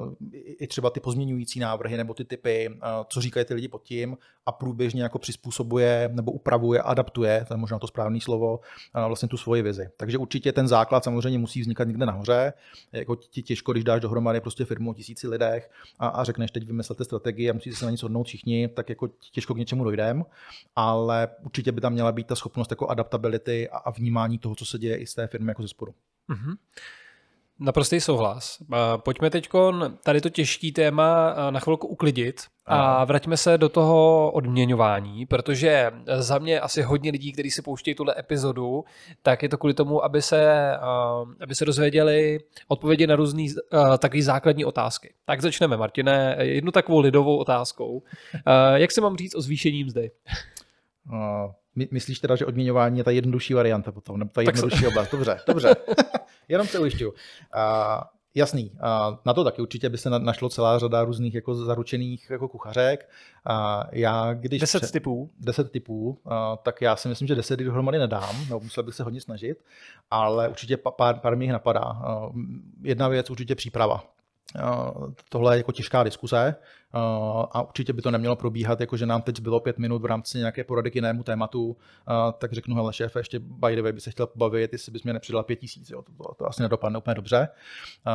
uh, i třeba ty pozměňující návrhy nebo ty typy, uh, co říkají ty lidi pod tím a průběžně jako přizpůsobuje nebo upravuje, adaptuje, to je možná to správné slovo, vlastně tu svoji vizi. Takže určitě ten základ samozřejmě musí vznikat někde nahoře. Jako ti těžko, když dáš dohromady prostě firmu o tisíci lidech a, a řekneš, teď vymyslete strategii a musíte se na nic hodnout všichni, tak jako těžko k něčemu dojdem, ale určitě by tam měla být ta schopnost jako adaptability a, a vnímání toho, co se děje i z té firmy jako ze spodu. Mm-hmm. Naprostý souhlas. Pojďme teď tady to těžký téma na chvilku uklidit a vraťme se do toho odměňování, protože za mě asi hodně lidí, kteří si pouštějí tuhle epizodu, tak je to kvůli tomu, aby se, aby se dozvěděli odpovědi na různé takové základní otázky. Tak začneme, Martine, jednu takovou lidovou otázkou. Jak se mám říct o zvýšení mzdy? My, myslíš teda, že odměňování je ta jednodušší varianta potom, nebo ta jednodušší oblast? Dobře, dobře. Jenom se ujišťuju. Uh, jasný, na to taky určitě by se našlo celá řada různých jako zaručených jako kuchařek. Já, když deset pře- typů. Deset typů, tak já si myslím, že deset dohromady nedám, no, musel bych se hodně snažit, ale určitě pár, pár mi jich napadá. Jedna věc určitě příprava. Tohle je jako těžká diskuse a určitě by to nemělo probíhat, jako že nám teď bylo pět minut v rámci nějaké porady k jinému tématu, tak řeknu, hele šéfe, ještě by the way by se chtěl pobavit, jestli bys mě nepřidal pět tisíc, jo, to, to, to asi nedopadne úplně dobře.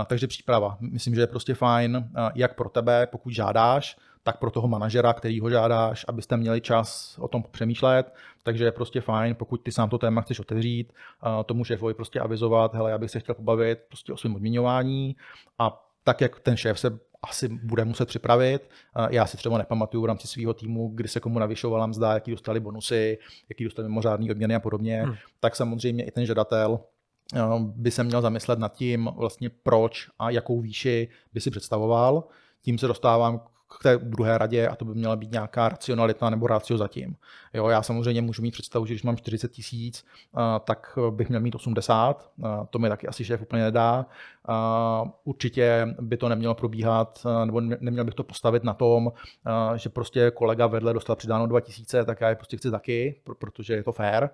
Takže příprava, myslím, že je prostě fajn, jak pro tebe, pokud žádáš, tak pro toho manažera, který ho žádáš, abyste měli čas o tom přemýšlet. Takže je prostě fajn, pokud ty sám to téma chceš otevřít, tomu šéfovi prostě avizovat, hele, já bych se chtěl pobavit prostě o svém odměňování a tak, jak ten šéf se asi bude muset připravit. Já si třeba nepamatuju v rámci svého týmu, kdy se komu navyšovala mzda, jaký dostali bonusy, jaký dostali mimořádný odměny a podobně. Hmm. Tak samozřejmě i ten žadatel by se měl zamyslet nad tím, vlastně proč a jakou výši by si představoval. Tím se dostávám k té druhé radě a to by měla být nějaká racionalita nebo rácio zatím. Jo, já samozřejmě můžu mít představu, že když mám 40 tisíc, tak bych měl mít 80, to mi taky asi šéf úplně nedá. Určitě by to nemělo probíhat, nebo neměl bych to postavit na tom, že prostě kolega vedle dostal přidáno 2000, tak já je prostě chci taky, protože je to fair,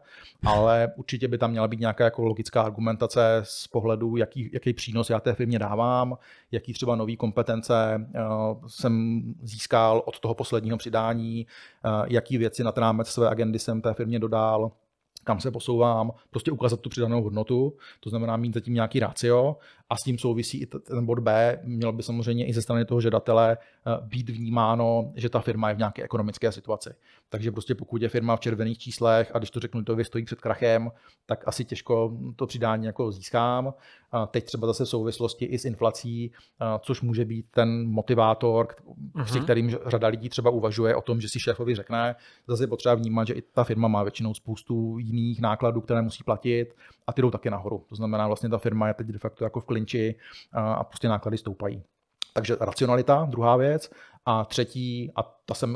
ale určitě by tam měla být nějaká jako logická argumentace z pohledu, jaký, jaký přínos já té firmě dávám, jaký třeba nový kompetence jsem získal od toho posledního přidání, jaký věci nad rámec své agendy jsem té firmě dodal, kam se posouvám, prostě ukázat tu přidanou hodnotu, to znamená mít zatím nějaký rácio a s tím souvisí i ten bod B, měl by samozřejmě i ze strany toho žadatele eh, být vnímáno, že ta firma je v nějaké ekonomické situaci. Takže prostě pokud je firma v červených číslech a když to řeknu, to stojí před krachem, tak asi těžko to přidání jako získám. A teď třeba zase v souvislosti i s inflací, eh, což může být ten motivátor, uh-huh. s kterým řada lidí třeba uvažuje o tom, že si šéfovi řekne, zase potřeba vnímat, že i ta firma má většinou spoustu jiných nákladů, které musí platit a ty jdou taky nahoru. To znamená, vlastně ta firma je teď de facto jako v klinči a prostě náklady stoupají. Takže racionalita, druhá věc. A třetí, a ta se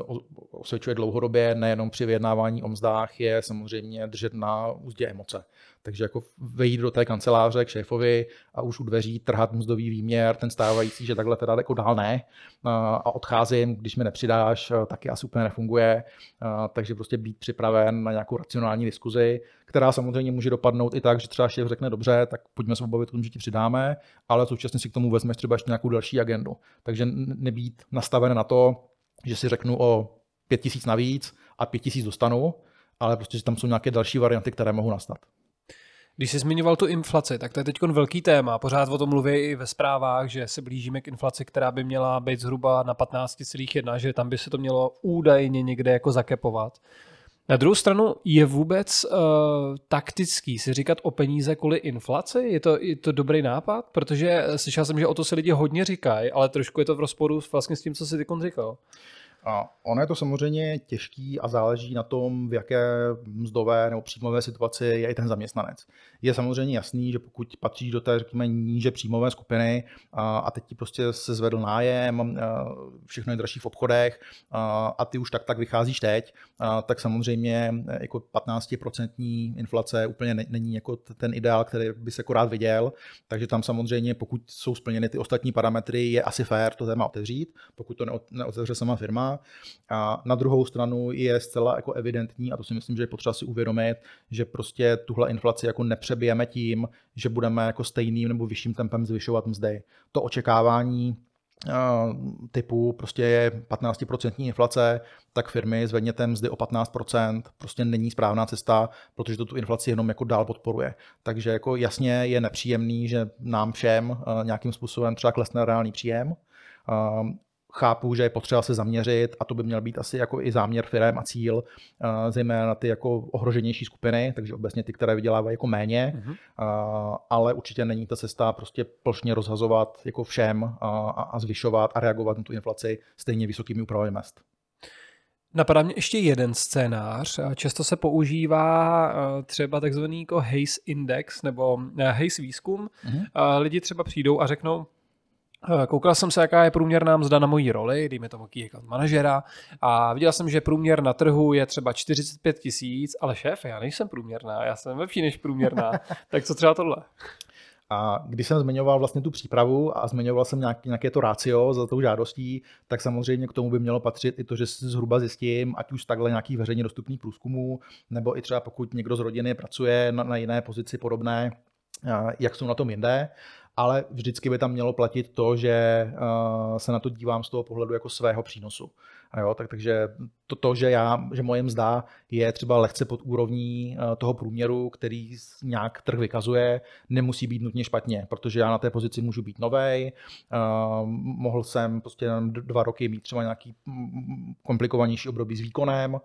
osvědčuje dlouhodobě, nejenom při vyjednávání o mzdách, je samozřejmě držet na úzdě emoce. Takže jako vejít do té kanceláře k šéfovi a už u dveří trhat mzdový výměr, ten stávající, že takhle teda jako dál ne a odcházím, když mi nepřidáš, taky asi úplně nefunguje. Takže prostě být připraven na nějakou racionální diskuzi, která samozřejmě může dopadnout i tak, že třeba šéf řekne dobře, tak pojďme se pobavit o tom, že ti přidáme, ale současně si k tomu vezmeš třeba ještě nějakou další agendu. Takže nebýt nastaven na to, že si řeknu o pět tisíc navíc a pět tisíc dostanu, ale prostě, že tam jsou nějaké další varianty, které mohou nastat. Když jsi zmiňoval tu inflaci, tak to je teď velký téma. Pořád o tom mluví i ve zprávách, že se blížíme k inflaci, která by měla být zhruba na 15,1, že tam by se to mělo údajně někde jako zakepovat. Na druhou stranu je vůbec uh, taktický si říkat o peníze kvůli inflaci? Je to, je to dobrý nápad? Protože slyšel jsem, že o to se lidi hodně říkají, ale trošku je to v rozporu vlastně s tím, co jsi ty říkal. A ono je to samozřejmě těžký a záleží na tom, v jaké mzdové nebo příjmové situaci je i ten zaměstnanec. Je samozřejmě jasný, že pokud patříš do té, řekněme, níže příjmové skupiny a, a teď ti prostě se zvedl nájem, všechno je dražší v obchodech a, a ty už tak tak vycházíš teď, a, tak samozřejmě jako 15% inflace úplně není jako ten ideál, který by se akorát viděl, takže tam samozřejmě, pokud jsou splněny ty ostatní parametry, je asi fér to téma otevřít, pokud to neotevře sama firma, a na druhou stranu je zcela jako evidentní, a to si myslím, že je potřeba si uvědomit, že prostě tuhle inflaci jako nepřebijeme tím, že budeme jako stejným nebo vyšším tempem zvyšovat mzdy. To očekávání typu prostě je 15% inflace, tak firmy zvedněte mzdy o 15%, prostě není správná cesta, protože to tu inflaci jenom jako dál podporuje. Takže jako jasně je nepříjemný, že nám všem nějakým způsobem třeba klesne reálný příjem chápu, že je potřeba se zaměřit a to by měl být asi jako i záměr firm a cíl, eh, zejména na ty jako ohroženější skupiny, takže obecně ty, které vydělávají jako méně, mm-hmm. ale určitě není ta cesta prostě plošně rozhazovat jako všem a, a zvyšovat a reagovat na tu inflaci stejně vysokými úpravami mest. Napadá mě ještě jeden scénář. Často se používá eh, třeba takzvaný jako Hayes Index nebo Hayes výzkum. Mm-hmm. Lidi třeba přijdou a řeknou, Eh, koukal jsem se, jaká je průměrná mzda na mojí roli, dejme tomu key account manažera, a viděl jsem, že průměr na trhu je třeba 45 tisíc, ale šéf, já nejsem průměrná, já jsem lepší než průměrná. tak co třeba tohle? A když jsem zmiňoval vlastně tu přípravu a zmiňoval jsem nějaký, nějaké to rácio za tou žádostí, tak samozřejmě k tomu by mělo patřit i to, že si zhruba zjistím, ať už takhle nějakých veřejně dostupných průzkumů, nebo i třeba pokud někdo z rodiny pracuje na, na jiné pozici podobné, jak jsou na tom jinde ale vždycky by tam mělo platit to, že uh, se na to dívám z toho pohledu jako svého přínosu. A jo, tak, takže to, to že, já, že moje mzda je třeba lehce pod úrovní uh, toho průměru, který nějak trh vykazuje, nemusí být nutně špatně, protože já na té pozici můžu být novej, uh, mohl jsem prostě dva roky mít třeba nějaký komplikovanější období s výkonem,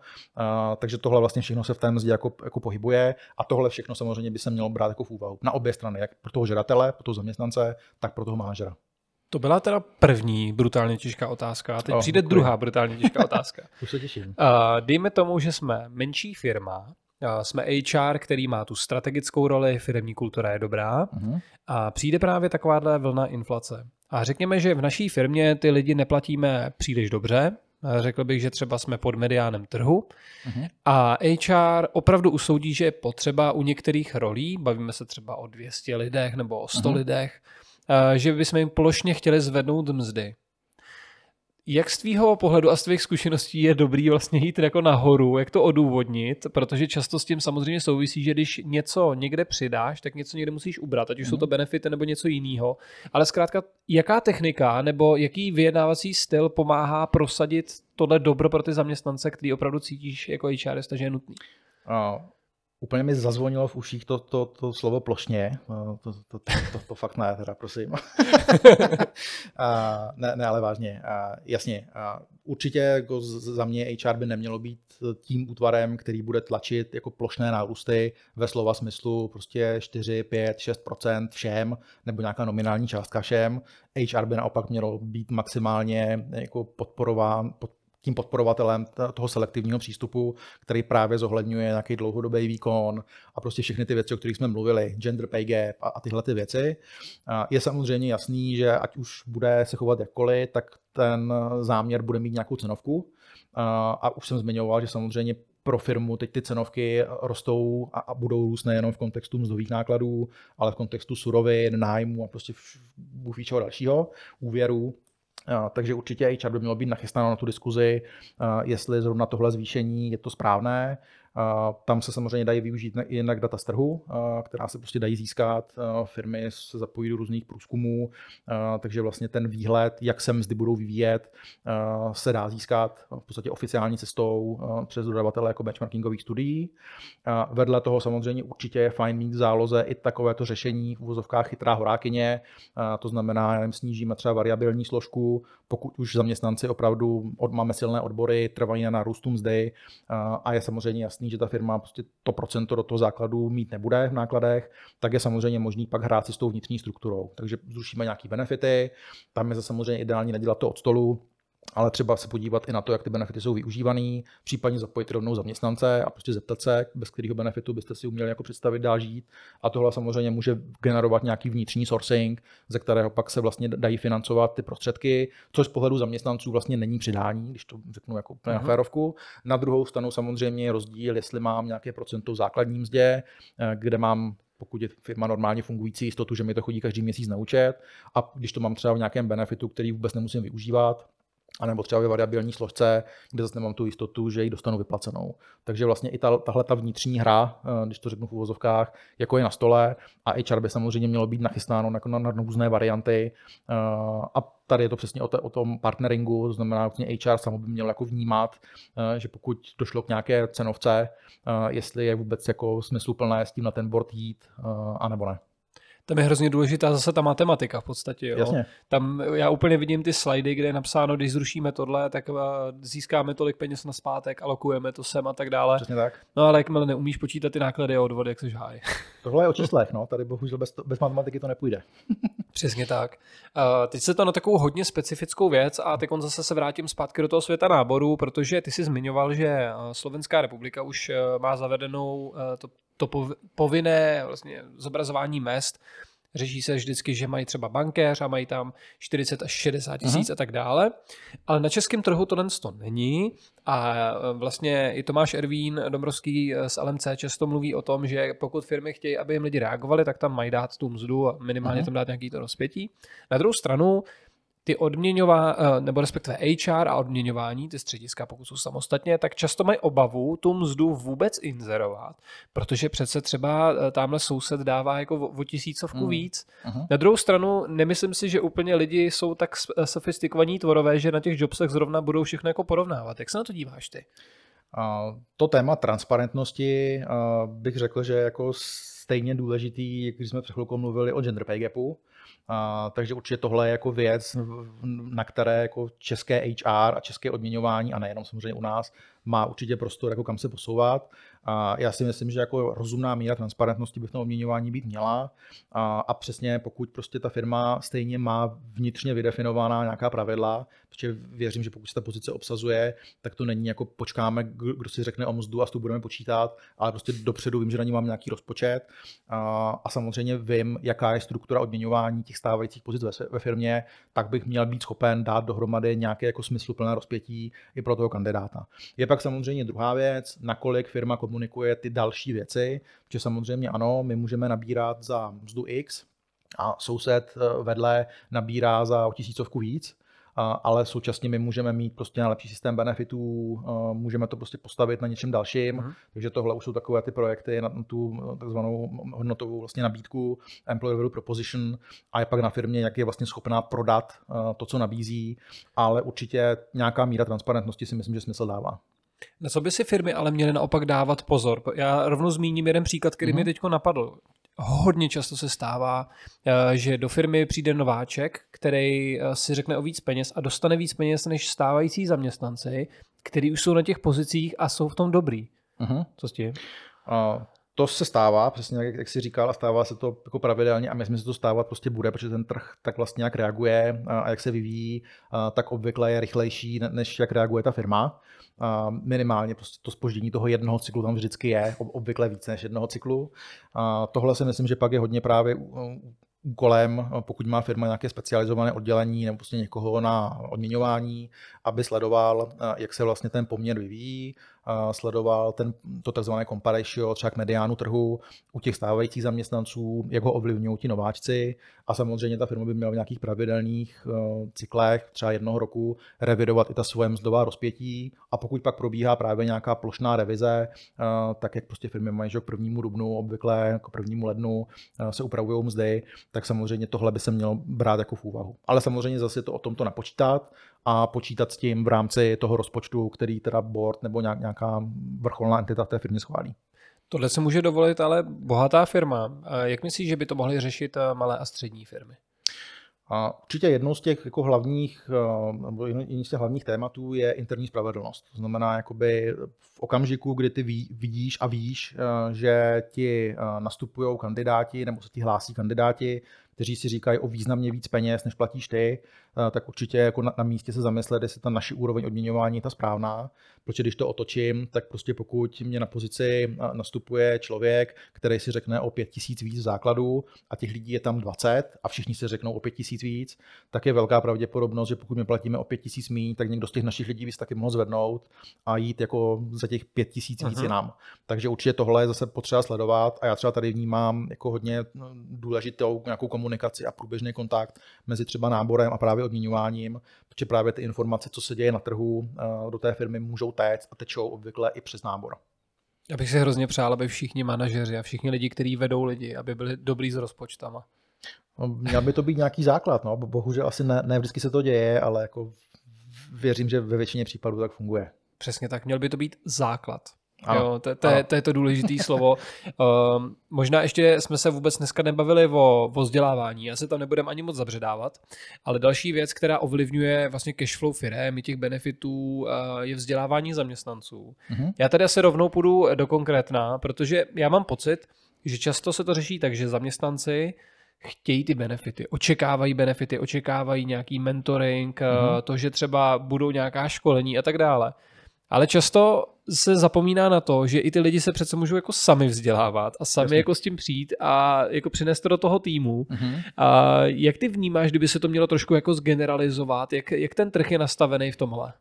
takže tohle vlastně všechno se v té mzdě jako, jako pohybuje a tohle všechno samozřejmě by se mělo brát jako v úvahu na obě strany, jak pro toho žadatele, pro toho zaměstnance, tak pro toho manažera. To byla teda první brutálně těžká otázka. A teď oh, přijde děkuji. druhá brutálně těžká otázka. Už se těším. Uh, dejme tomu, že jsme menší firma, uh, jsme HR, který má tu strategickou roli, firmní kultura je dobrá uh-huh. a přijde právě takováhle vlna inflace. A řekněme, že v naší firmě ty lidi neplatíme příliš dobře, Řekl bych, že třeba jsme pod mediánem trhu uh-huh. a HR opravdu usoudí, že je potřeba u některých rolí, bavíme se třeba o 200 lidech nebo o 100 uh-huh. lidech, Eh, že bychom jim plošně chtěli zvednout mzdy. Jak z tvýho pohledu a z tvých zkušeností je dobrý vlastně jít jako nahoru, jak to odůvodnit, protože často s tím samozřejmě souvisí, že když něco někde přidáš, tak něco někde musíš ubrat, ať už mm. jsou to mhm. benefity nebo něco jiného. Ale zkrátka, jaká technika nebo jaký vyjednávací styl pomáhá prosadit tohle dobro pro ty zaměstnance, který opravdu cítíš jako HR, že je nutný? Úplně mi zazvonilo v uších to, to, to slovo plošně. No, to, to, to, to, to fakt ne, teda prosím. a, ne, ne, ale vážně. A, jasně, a určit jako za mě HR by nemělo být tím útvarem, který bude tlačit jako plošné nárůsty ve slova smyslu prostě 4, 5, 6% všem, nebo nějaká nominální částka všem. HR by naopak mělo být maximálně jako podporován, pod, tím podporovatelem toho selektivního přístupu, který právě zohledňuje nějaký dlouhodobý výkon a prostě všechny ty věci, o kterých jsme mluvili, gender pay gap a, tyhle ty věci. Je samozřejmě jasný, že ať už bude se chovat jakkoliv, tak ten záměr bude mít nějakou cenovku. A už jsem zmiňoval, že samozřejmě pro firmu teď ty cenovky rostou a, budou růst nejenom v kontextu mzdových nákladů, ale v kontextu surovin, nájmu a prostě bůh čeho dalšího, úvěrů. Takže určitě HR by mělo být nachystáno na tu diskuzi, jestli zrovna tohle zvýšení je to správné. Tam se samozřejmě dají využít jinak data z trhu, která se prostě dají získat. Firmy se zapojí do různých průzkumů, takže vlastně ten výhled, jak se mzdy budou vyvíjet, se dá získat v podstatě oficiální cestou přes dodavatele jako benchmarkingových studií. Vedle toho samozřejmě určitě je fajn mít v záloze i takovéto řešení v uvozovkách chytrá horákyně, to znamená, nevím, snížíme třeba variabilní složku, pokud už zaměstnanci opravdu máme silné odbory, trvají na nárůstu mzdy a je samozřejmě jasný, že ta firma prostě to procento do toho základu mít nebude v nákladech, tak je samozřejmě možný pak hrát si s tou vnitřní strukturou. Takže zrušíme nějaké benefity, tam je samozřejmě ideální nedělat to od stolu, ale třeba se podívat i na to, jak ty benefity jsou využívané, případně zapojit rovnou zaměstnance a prostě zeptat se, bez kterého benefitu byste si uměli jako představit dál žít. A tohle samozřejmě může generovat nějaký vnitřní sourcing, ze kterého pak se vlastně dají financovat ty prostředky, což z pohledu zaměstnanců vlastně není přidání, když to řeknu jako úplně uh-huh. na mhm. férovku. Na druhou stranu samozřejmě je rozdíl, jestli mám nějaké procento v základní mzdě, eh, kde mám pokud je firma normálně fungující, jistotu, že mi to chodí každý měsíc na účet. A když to mám třeba v nějakém benefitu, který vůbec nemusím využívat, a nebo třeba ve variabilní složce, kde zase nemám tu jistotu, že ji dostanu vyplacenou. Takže vlastně i ta, tahle ta vnitřní hra, eh, když to řeknu v uvozovkách, jako je na stole a HR by samozřejmě mělo být nachystáno jako na, na různé varianty eh, a tady je to přesně o, te, o tom partneringu, to znamená, vlastně HR samo by měl jako vnímat, eh, že pokud došlo k nějaké cenovce, jestli je vůbec jako smysluplné s tím na ten board jít, anebo ne tam je hrozně důležitá zase ta matematika v podstatě. Jo? Jasně. Tam já úplně vidím ty slajdy, kde je napsáno, když zrušíme tohle, tak eh, získáme tolik peněz na zpátek, alokujeme to sem a tak dále. Přesně tak. No ale jakmile neumíš počítat ty náklady a odvody, jak se háj. Tohle je o číslech, no. Tady bohužel bez, bez matematiky to nepůjde. Přesně tak. Uh, teď se to na takovou hodně specifickou věc a teď zase se vrátím zpátky do toho světa náboru, protože ty jsi zmiňoval, že eh, Slovenská republika už má zavedenou to to povinné vlastně zobrazování mest řeší se vždycky, že mají třeba bankéř a mají tam 40 až 60 tisíc uh-huh. a tak dále. Ale na českém trhu tohle to není a e, vlastně i Tomáš Ervín Domrovský e, z LMC často mluví o tom, že pokud firmy chtějí, aby jim lidi reagovali, tak tam mají dát tu mzdu a minimálně uh-huh. tam dát nějaký to rozpětí. Na druhou stranu ty odměňová, eh, nebo respektive HR a odměňování, ty střediska, pokud jsou samostatně, tak často mají obavu tu mzdu vůbec inzerovat, protože přece třeba eh, tamhle soused dává jako o tisícovku mm. víc. Uh-huh. Na druhou stranu nemyslím si, že úplně lidi jsou tak eh, sofistikovaní tvorové, že na těch jobsech zrovna budou všechno jako porovnávat. Jak se na to díváš ty? To téma transparentnosti bych řekl, že jako stejně důležitý, když jsme před chvilkou mluvili o gender pay gapu, a, takže určitě tohle je jako věc, na které jako české HR a české odměňování, a nejenom samozřejmě u nás, má určitě prostor, jako kam se posouvat. A já si myslím, že jako rozumná míra transparentnosti by v tom odměňování být měla. A, a přesně pokud prostě ta firma stejně má vnitřně vydefinovaná nějaká pravidla, protože věřím, že pokud se ta pozice obsazuje, tak to není jako počkáme, kdo si řekne o mzdu a s tu budeme počítat, ale prostě dopředu vím, že na ní mám nějaký rozpočet a, a samozřejmě vím, jaká je struktura odměňování těch stávajících pozic ve, ve firmě, tak bych měl být schopen dát dohromady nějaké jako smysluplné rozpětí i pro toho kandidáta. Je pak samozřejmě druhá věc, nakolik firma komunikuje ty další věci, že samozřejmě ano, my můžeme nabírat za mzdu X, a soused eh, vedle nabírá za o tisícovku víc, ale současně my můžeme mít prostě na lepší systém benefitů, můžeme to prostě postavit na něčem dalším, uh-huh. takže tohle už jsou takové ty projekty na tu takzvanou hodnotovou vlastně nabídku, employer value proposition a je pak na firmě, jak je vlastně schopná prodat to, co nabízí, ale určitě nějaká míra transparentnosti si myslím, že smysl dává. Na co by si firmy ale měly naopak dávat pozor? Já rovnou zmíním jeden příklad, který mm-hmm. mi teď napadl hodně často se stává, eh, že do firmy přijde nováček, který eh, si řekne o víc peněz a dostane víc peněz než stávající zaměstnanci, kteří už jsou na těch pozicích a jsou v tom dobrý. Uh-huh. Co s tím? Uh, to se stává, přesně jak, jak jsi říkal, a stává se to jako pravidelně a myslím, že se to stávat prostě bude, protože ten trh tak vlastně jak reaguje a jak se vyvíjí, tak obvykle je rychlejší, než jak reaguje ta firma. Minimálně prostě to spoždění toho jednoho cyklu tam vždycky je, obvykle více než jednoho cyklu. Tohle si myslím, že pak je hodně právě úkolem, pokud má firma nějaké specializované oddělení nebo prostě někoho na odměňování, aby sledoval, jak se vlastně ten poměr vyvíjí, sledoval ten, to tzv. comparatio, třeba k mediánu trhu u těch stávajících zaměstnanců, jak ho ovlivňují ti nováčci a samozřejmě ta firma by měla v nějakých pravidelných uh, cyklech, třeba jednoho roku, revidovat i ta svoje mzdová rozpětí a pokud pak probíhá právě nějaká plošná revize, uh, tak jak prostě firmy mají, že k prvnímu dubnu, obvykle jako prvnímu lednu uh, se upravují mzdy, tak samozřejmě tohle by se mělo brát jako v úvahu. Ale samozřejmě zase to o tomto napočítat a počítat s tím v rámci toho rozpočtu, který teda board nebo nějaká vrcholná entita té firmy schválí. Tohle se může dovolit ale bohatá firma. Jak myslíš, že by to mohly řešit eh, malé a střední firmy? A určitě jednou z těch jako hlavních, eh, nebo jedním z těch hlavních tématů je interní spravedlnost. To znamená, jakoby v okamžiku, kdy ty vidíš a víš, eh, že ti nastupují kandidáti nebo se ti hlásí kandidáti, kteří si říkají o významně víc peněz, než platíš ty, tak určitě jako na, na místě se zamyslet, jestli ta naši úroveň odměňování je ta správná, protože když to otočím, tak prostě pokud mě na pozici eh, nastupuje člověk, který si řekne o 5 tisíc víc v základu a těch lidí je tam 20 a všichni si řeknou o 5 tisíc víc, tak je velká pravděpodobnost, že pokud my platíme o 5 tisíc méně, tak někdo z těch našich lidí by se taky mohl zvednout a jít jako za těch 5 tisíc víc uh-huh. nám. Takže určitě tohle je zase potřeba sledovat a já třeba tady vnímám jako hodně no, důležitou nějakou komunikaci a průběžný kontakt mezi třeba náborem a právě právě odměňováním, protože právě ty informace, co se děje na trhu, do té firmy můžou téct a tečou obvykle i přes nábor. Já bych si hrozně přál, aby všichni manažeři a všichni lidi, kteří vedou lidi, aby byli dobrý s rozpočtama. No, měl by to být nějaký základ, no. bohužel asi ne, ne vždycky se to děje, ale jako věřím, že ve většině případů tak funguje. Přesně tak, měl by to být základ. Ano. Jo, to, to, je, to je to důležité slovo. Um, možná ještě jsme se vůbec dneska nebavili o, o vzdělávání, já se tam nebudem ani moc zabředávat, ale další věc, která ovlivňuje vlastně cashflow firm i těch benefitů, uh, je vzdělávání zaměstnanců. Uh-huh. Já tady asi rovnou půjdu do konkrétna, protože já mám pocit, že často se to řeší tak, že zaměstnanci chtějí ty benefity, očekávají benefity, očekávají nějaký mentoring, uh-huh. to, že třeba budou nějaká školení a tak dále. Ale často se zapomíná na to, že i ty lidi se přece můžou jako sami vzdělávat a sami Jasně. jako s tím přijít a jako přinést to do toho týmu. Uh-huh. A jak ty vnímáš, kdyby se to mělo trošku jako zgeneralizovat, jak, jak ten trh je nastavený v tomhle?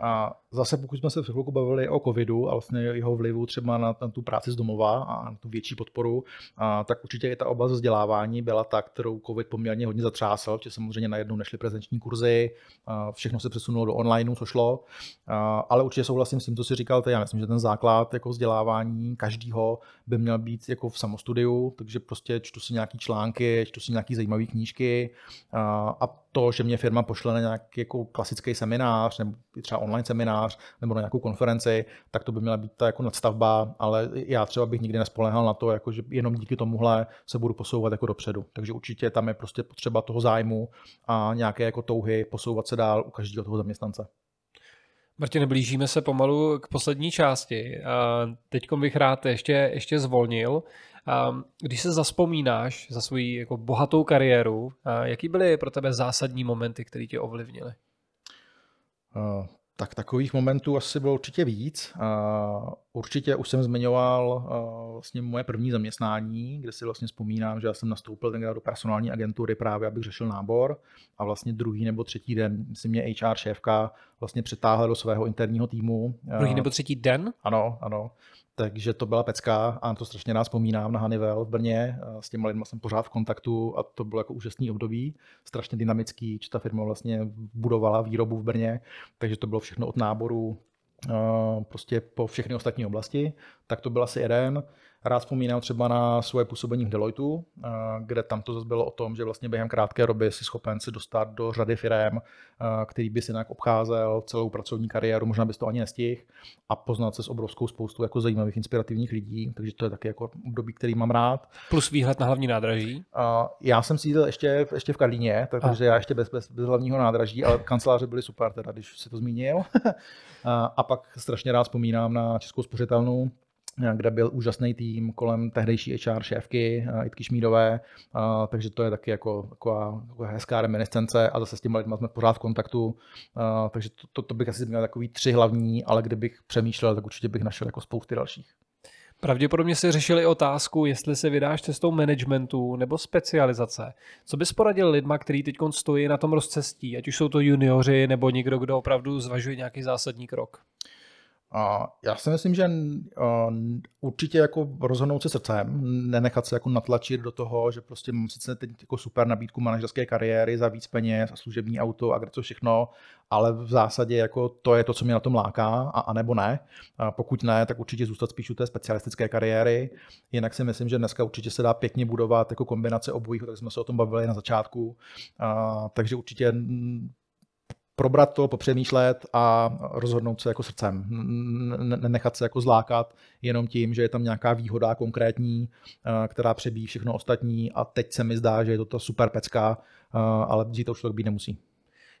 A zase pokud jsme se v chvilku bavili o covidu a vlastně jeho vlivu třeba na, na tu práci z domova a na tu větší podporu, a, tak určitě i ta oblast vzdělávání byla ta, kterou covid poměrně hodně zatřásal, protože samozřejmě najednou nešly prezenční kurzy, a všechno se přesunulo do onlineu, co šlo, a, ale určitě souhlasím s tím, co si říkal, já myslím, že ten základ jako vzdělávání každýho by měl být jako v samostudiu, takže prostě čtu si nějaký články, čtu si nějaký zajímavé knížky a, a to, že mě firma pošle na nějaký jako klasický seminář nebo třeba online seminář nebo na nějakou konferenci, tak to by měla být ta jako nadstavba, ale já třeba bych nikdy nespolehal na to, jako že jenom díky tomuhle se budu posouvat jako dopředu. Takže určitě tam je prostě potřeba toho zájmu a nějaké jako touhy posouvat se dál u každého toho zaměstnance. Martin, blížíme se pomalu k poslední části. Teď bych rád ještě, ještě zvolnil. Když se zaspomínáš za svoji jako bohatou kariéru, jaký byly pro tebe zásadní momenty, které tě ovlivnily? Tak takových momentů asi bylo určitě víc. Určitě už jsem zmiňoval vlastně moje první zaměstnání, kde si vlastně vzpomínám, že já jsem nastoupil tenkrát do personální agentury právě, abych řešil nábor a vlastně druhý nebo třetí den si mě HR šéfka vlastně přetáhla do svého interního týmu. Druhý nebo třetí den? Ano, ano. Takže to byla pecka a to strašně nás vzpomínám na Hanivel v Brně. S těmi lidmi jsem pořád v kontaktu a to bylo jako úžasný období, strašně dynamický, či ta firma vlastně budovala výrobu v Brně, takže to bylo všechno od náboru prostě po všechny ostatní oblasti. Tak to byl asi jeden. Rád vzpomínám třeba na svoje působení v Deloitu, eh, kde tam to zase bylo o tom, že vlastně během krátké doby si schopen se dostat do řady firm, eh, který by si nějak obcházel celou pracovní kariéru, možná bys to ani nestihl, a poznat se s obrovskou spoustou jako zajímavých, inspirativních lidí, takže to je taky jako období, který mám rád. Plus výhled na hlavní nádraží? Já jsem sídlil ještě, ještě v Karlíně, takže a. já ještě bez, bez, bez hlavního nádraží, ale kanceláře byly super, teda, když si to zmínil. a pak strašně rád vzpomínám na Českou spořitelnu, kde byl úžasný tým kolem tehdejší HR šéfky Itky Šmídové, takže to je taky jako, jako, hezká reminiscence a zase s těmi lidmi jsme pořád v kontaktu, takže to, to, to bych asi měl takový tři hlavní, ale kdybych přemýšlel, tak určitě bych našel jako spousty dalších. Pravděpodobně si řešili otázku, jestli se vydáš cestou managementu nebo specializace. Co bys poradil lidma, kteří teď stojí na tom rozcestí, ať už jsou to junioři nebo někdo, kdo opravdu zvažuje nějaký zásadní krok? Já si myslím, že určitě jako rozhodnout se srdcem, nenechat se jako natlačit do toho, že prostě mám sice teď jako super nabídku manažerské kariéry za víc peněz a služební auto a kde to všechno, ale v zásadě jako to je to, co mě na tom láká, a, a nebo ne. A pokud ne, tak určitě zůstat spíš u té specialistické kariéry. Jinak si myslím, že dneska určitě se dá pěkně budovat jako kombinace obojího, tak jsme se o tom bavili na začátku. A, takže určitě probrat to, popřemýšlet a rozhodnout se jako srdcem. Nenechat se jako zlákat jenom tím, že je tam nějaká výhoda konkrétní, eh, která přebíjí všechno ostatní a teď se mi zdá, že je to ta super pecka, eh, ale to už to být nemusí.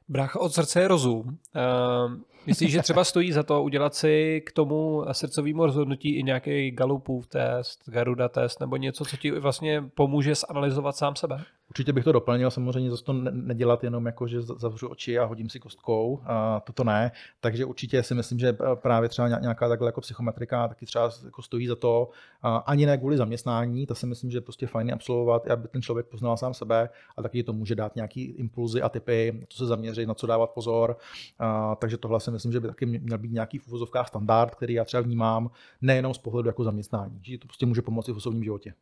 Brácha od srdce je rozum. Uh, myslíš, že třeba stojí za to udělat si k tomu srdcovému rozhodnutí i nějaký Galupův test, Garuda test nebo něco, co ti vlastně pomůže zanalizovat sám sebe? Určitě bych to doplnil, samozřejmě zase to nedělat jenom jako, že zavřu oči a hodím si kostkou, a toto ne. Takže určitě si myslím, že právě třeba nějaká takhle jako psychometrika taky třeba jako stojí za to, a ani ne kvůli zaměstnání, to si myslím, že je prostě fajn absolvovat, aby ten člověk poznal sám sebe a taky to může dát nějaký impulzy a typy, co se zaměřit, na co dávat pozor. A, takže tohle si myslím, že by taky měl být nějaký v standard, který já třeba vnímám nejenom z pohledu jako zaměstnání, že to prostě může pomoci v osobním životě.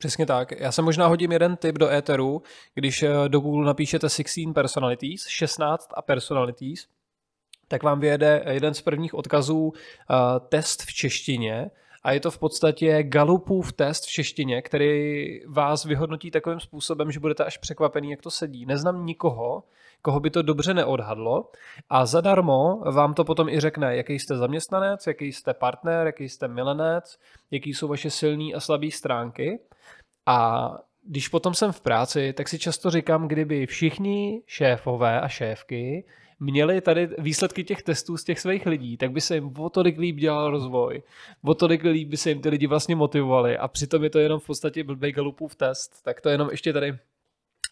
Přesně tak. Já se možná hodím jeden tip do éteru, když eh, do Google napíšete 16 personalities, 16 a personalities, tak vám vyjede jeden z prvních odkazů uh, test v češtině a je to v podstatě Galupův test v češtině, který vás vyhodnotí takovým způsobem, že budete až překvapený, jak to sedí. Neznám nikoho, koho by to dobře neodhadlo a zadarmo vám to potom i řekne, jaký jste zaměstnanec, jaký jste partner, jaký jste milenec, jaký jsou vaše silné a slabé stránky a když potom jsem v práci, tak si často říkám, kdyby všichni šéfové a šéfky měli tady výsledky těch testů z těch svých lidí, tak by se jim o tolik líp dělal rozvoj, o tolik líp by se jim ty lidi vlastně motivovali a přitom je to jenom v podstatě blbý galupův test, tak to jenom ještě tady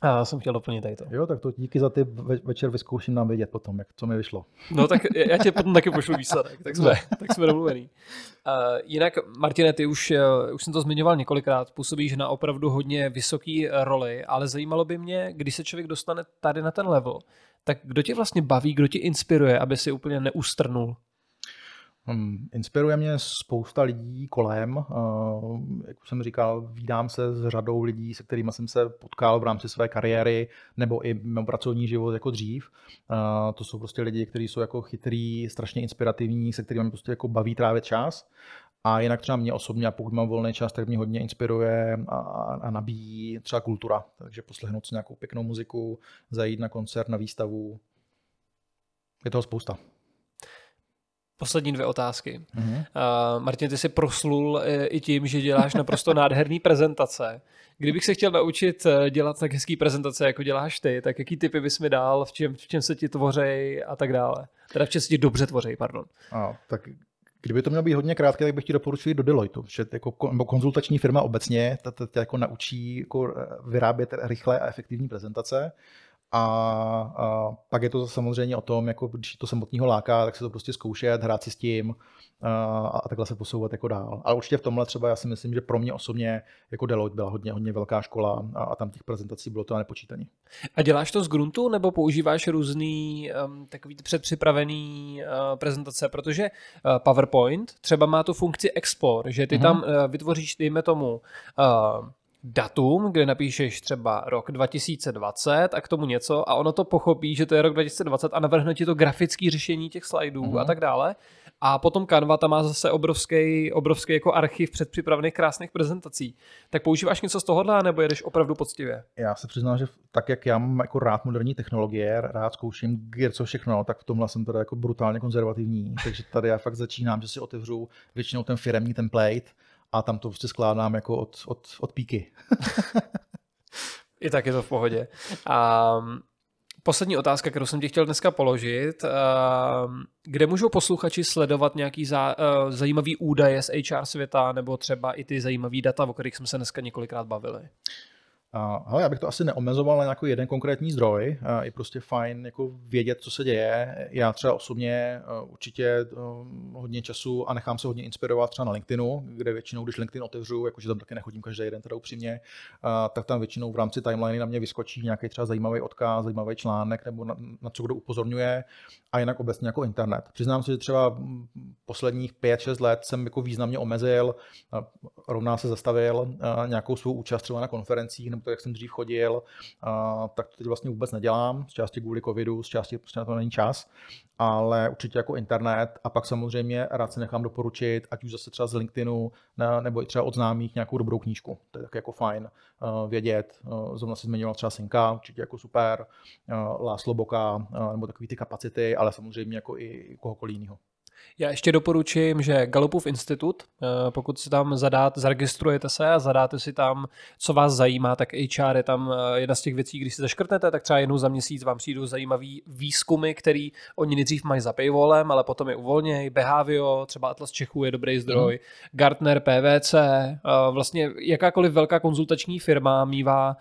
a jsem chtěl doplnit tady to. Jo, tak to díky za ty večer vyzkouším nám vědět potom, jak, co mi vyšlo. No tak já tě potom taky pošlu výsledek, tak jsme, tak jsme domluvení. Uh, jinak, Martine, ty už, uh, už jsem to zmiňoval několikrát, působíš na opravdu hodně vysoký roli, ale zajímalo by mě, když se člověk dostane tady na ten level, tak kdo tě vlastně baví, kdo tě inspiruje, aby si úplně neustrnul? Hmm, inspiruje mě spousta lidí kolem. Uh, jak už jsem říkal, vídám se s řadou lidí, se kterými jsem se potkal v rámci své kariéry nebo i mimo pracovní život jako dřív. Uh, to jsou prostě lidi, kteří jsou jako chytrý, strašně inspirativní, se kterými prostě jako baví trávit čas. A jinak třeba mě osobně, a pokud mám volný čas, tak mě hodně inspiruje a, a nabíjí třeba kultura. Takže poslechnout si nějakou pěknou muziku, zajít na koncert, na výstavu. Je toho spousta. Poslední dvě otázky. Mm-hmm. Uh, Martin, ty jsi proslul e, i tím, že děláš naprosto nádherný prezentace. Kdybych se chtěl naučit e, dělat tak hezký prezentace, jako děláš ty, tak jaký typy bys mi dal, v čem, v čem se ti tvořej a tak dále? Teda v čem se ti dobře tvořej, pardon. A, tak Kdyby to mělo být hodně krátké, tak bych ti doporučil do Deloitte, že jako konzultační firma obecně ta, ta, ta jako naučí jako e, vyrábět rychlé a efektivní prezentace. A, a pak je to samozřejmě o tom, jako když to samotného láká, tak se to prostě zkoušet, hrát si s tím a, a takhle se posouvat jako dál. Ale určitě v tomhle třeba já si myslím, že pro mě osobně jako Deloitte byla hodně, hodně velká škola a, a tam těch prezentací bylo to nepočítané. A děláš to z gruntu nebo používáš různý um, takový předpřipravený uh, prezentace, protože uh, PowerPoint třeba má tu funkci export, že ty mm-hmm. tam uh, vytvoříš, dejme tomu, uh, datum, kde napíšeš třeba rok 2020 a k tomu něco a ono to pochopí, že to je rok 2020 a navrhne ti to grafické řešení těch slajdů mm-hmm. a tak dále. A potom Canva tam má zase obrovský, obrovský jako archiv předpřipravených krásných prezentací. Tak používáš něco z tohohle, nebo jedeš opravdu poctivě? Já se přiznám, že tak, jak já mám jako rád moderní technologie, rád zkouším co všechno, tak v tomhle jsem teda jako brutálně konzervativní. Takže tady já fakt začínám, že si otevřu většinou ten firemní template, a tam to prostě skládám jako od, od, od píky. I tak je to v pohodě. A poslední otázka, kterou jsem ti chtěl dneska položit. Kde můžou posluchači sledovat nějaký zá, zajímavý údaje z HR světa nebo třeba i ty zajímavé data, o kterých jsme se dneska několikrát bavili? Uh, já bych to asi neomezoval na nějaký jeden konkrétní zdroj. Je prostě fajn jako vědět, co se děje. Já třeba osobně uh, určitě uh, hodně času a nechám se hodně inspirovat třeba na LinkedInu, kde většinou, když LinkedIn otevřu, jakože tam taky nechodím každý den, teda upřímně, tak tam většinou v rámci timeliny na mě vyskočí nějaký třeba zajímavý odkaz, zajímavý článek nebo na, na co kdo upozorňuje a jinak obecně jako internet. Přiznám se, že třeba posledních 5-6 let jsem jako významně omezil, rovná se zastavil nějakou svou účast třeba na konferencích nebo to, jak jsem dřív chodil, a, tak to teď vlastně vůbec nedělám, z části kvůli covidu, z části prostě na to není čas, ale určitě jako internet a pak samozřejmě rád si nechám doporučit, ať už zase třeba z LinkedInu nebo i třeba od známých nějakou dobrou knížku. To je tak jako fajn uh, vědět. Uh, zrovna si zmiňoval třeba Synka, určitě jako super, uh, Láslo Boka, uh, nebo takový ty kapacity, ale samozřejmě jako i kohokoliv jiného. Já ještě doporučím, že Galupův institut, eh, pokud si tam zadát, zaregistrujete se a zadáte si tam, co vás zajímá, tak HR je tam eh, jedna z těch věcí, když si zaškrtnete, tak třeba jednou za měsíc vám přijdou zajímavý výzkumy, který oni nejdřív mají za paywallem, ale potom je uvolnějí. Behavio, třeba Atlas Čechů je dobrý zdroj, mm. Gartner, PVC, eh, vlastně jakákoliv velká konzultační firma mývá,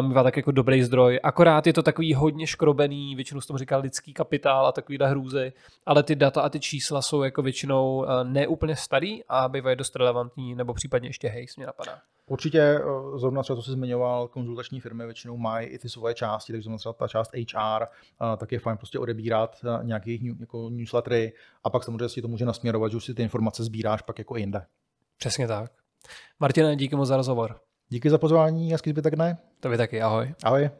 mývá tak jako dobrý zdroj. Akorát je to takový hodně škrobený, většinou se tomu říká lidský kapitál a takovýhle hrůzy, ale ty data a ty čísla jsou jako většinou eh, neúplně starý a bývají dost relevantní, nebo případně ještě hejs mě napadá. Určitě eh, zrovna třeba, co jsi zmiňoval, konzultační firmy většinou mají i ty svoje části, takže zrovna třeba ta část HR, eh, tak je fajn prostě odebírat nějaké jako newslettery a pak samozřejmě si to může nasměrovat, že už si ty informace sbíráš pak jako jinde. Přesně tak. Martina, díky moc za rozhovor. Díky za pozvání, hezký zbytek dne. To vy taky, ahoj. Ahoj.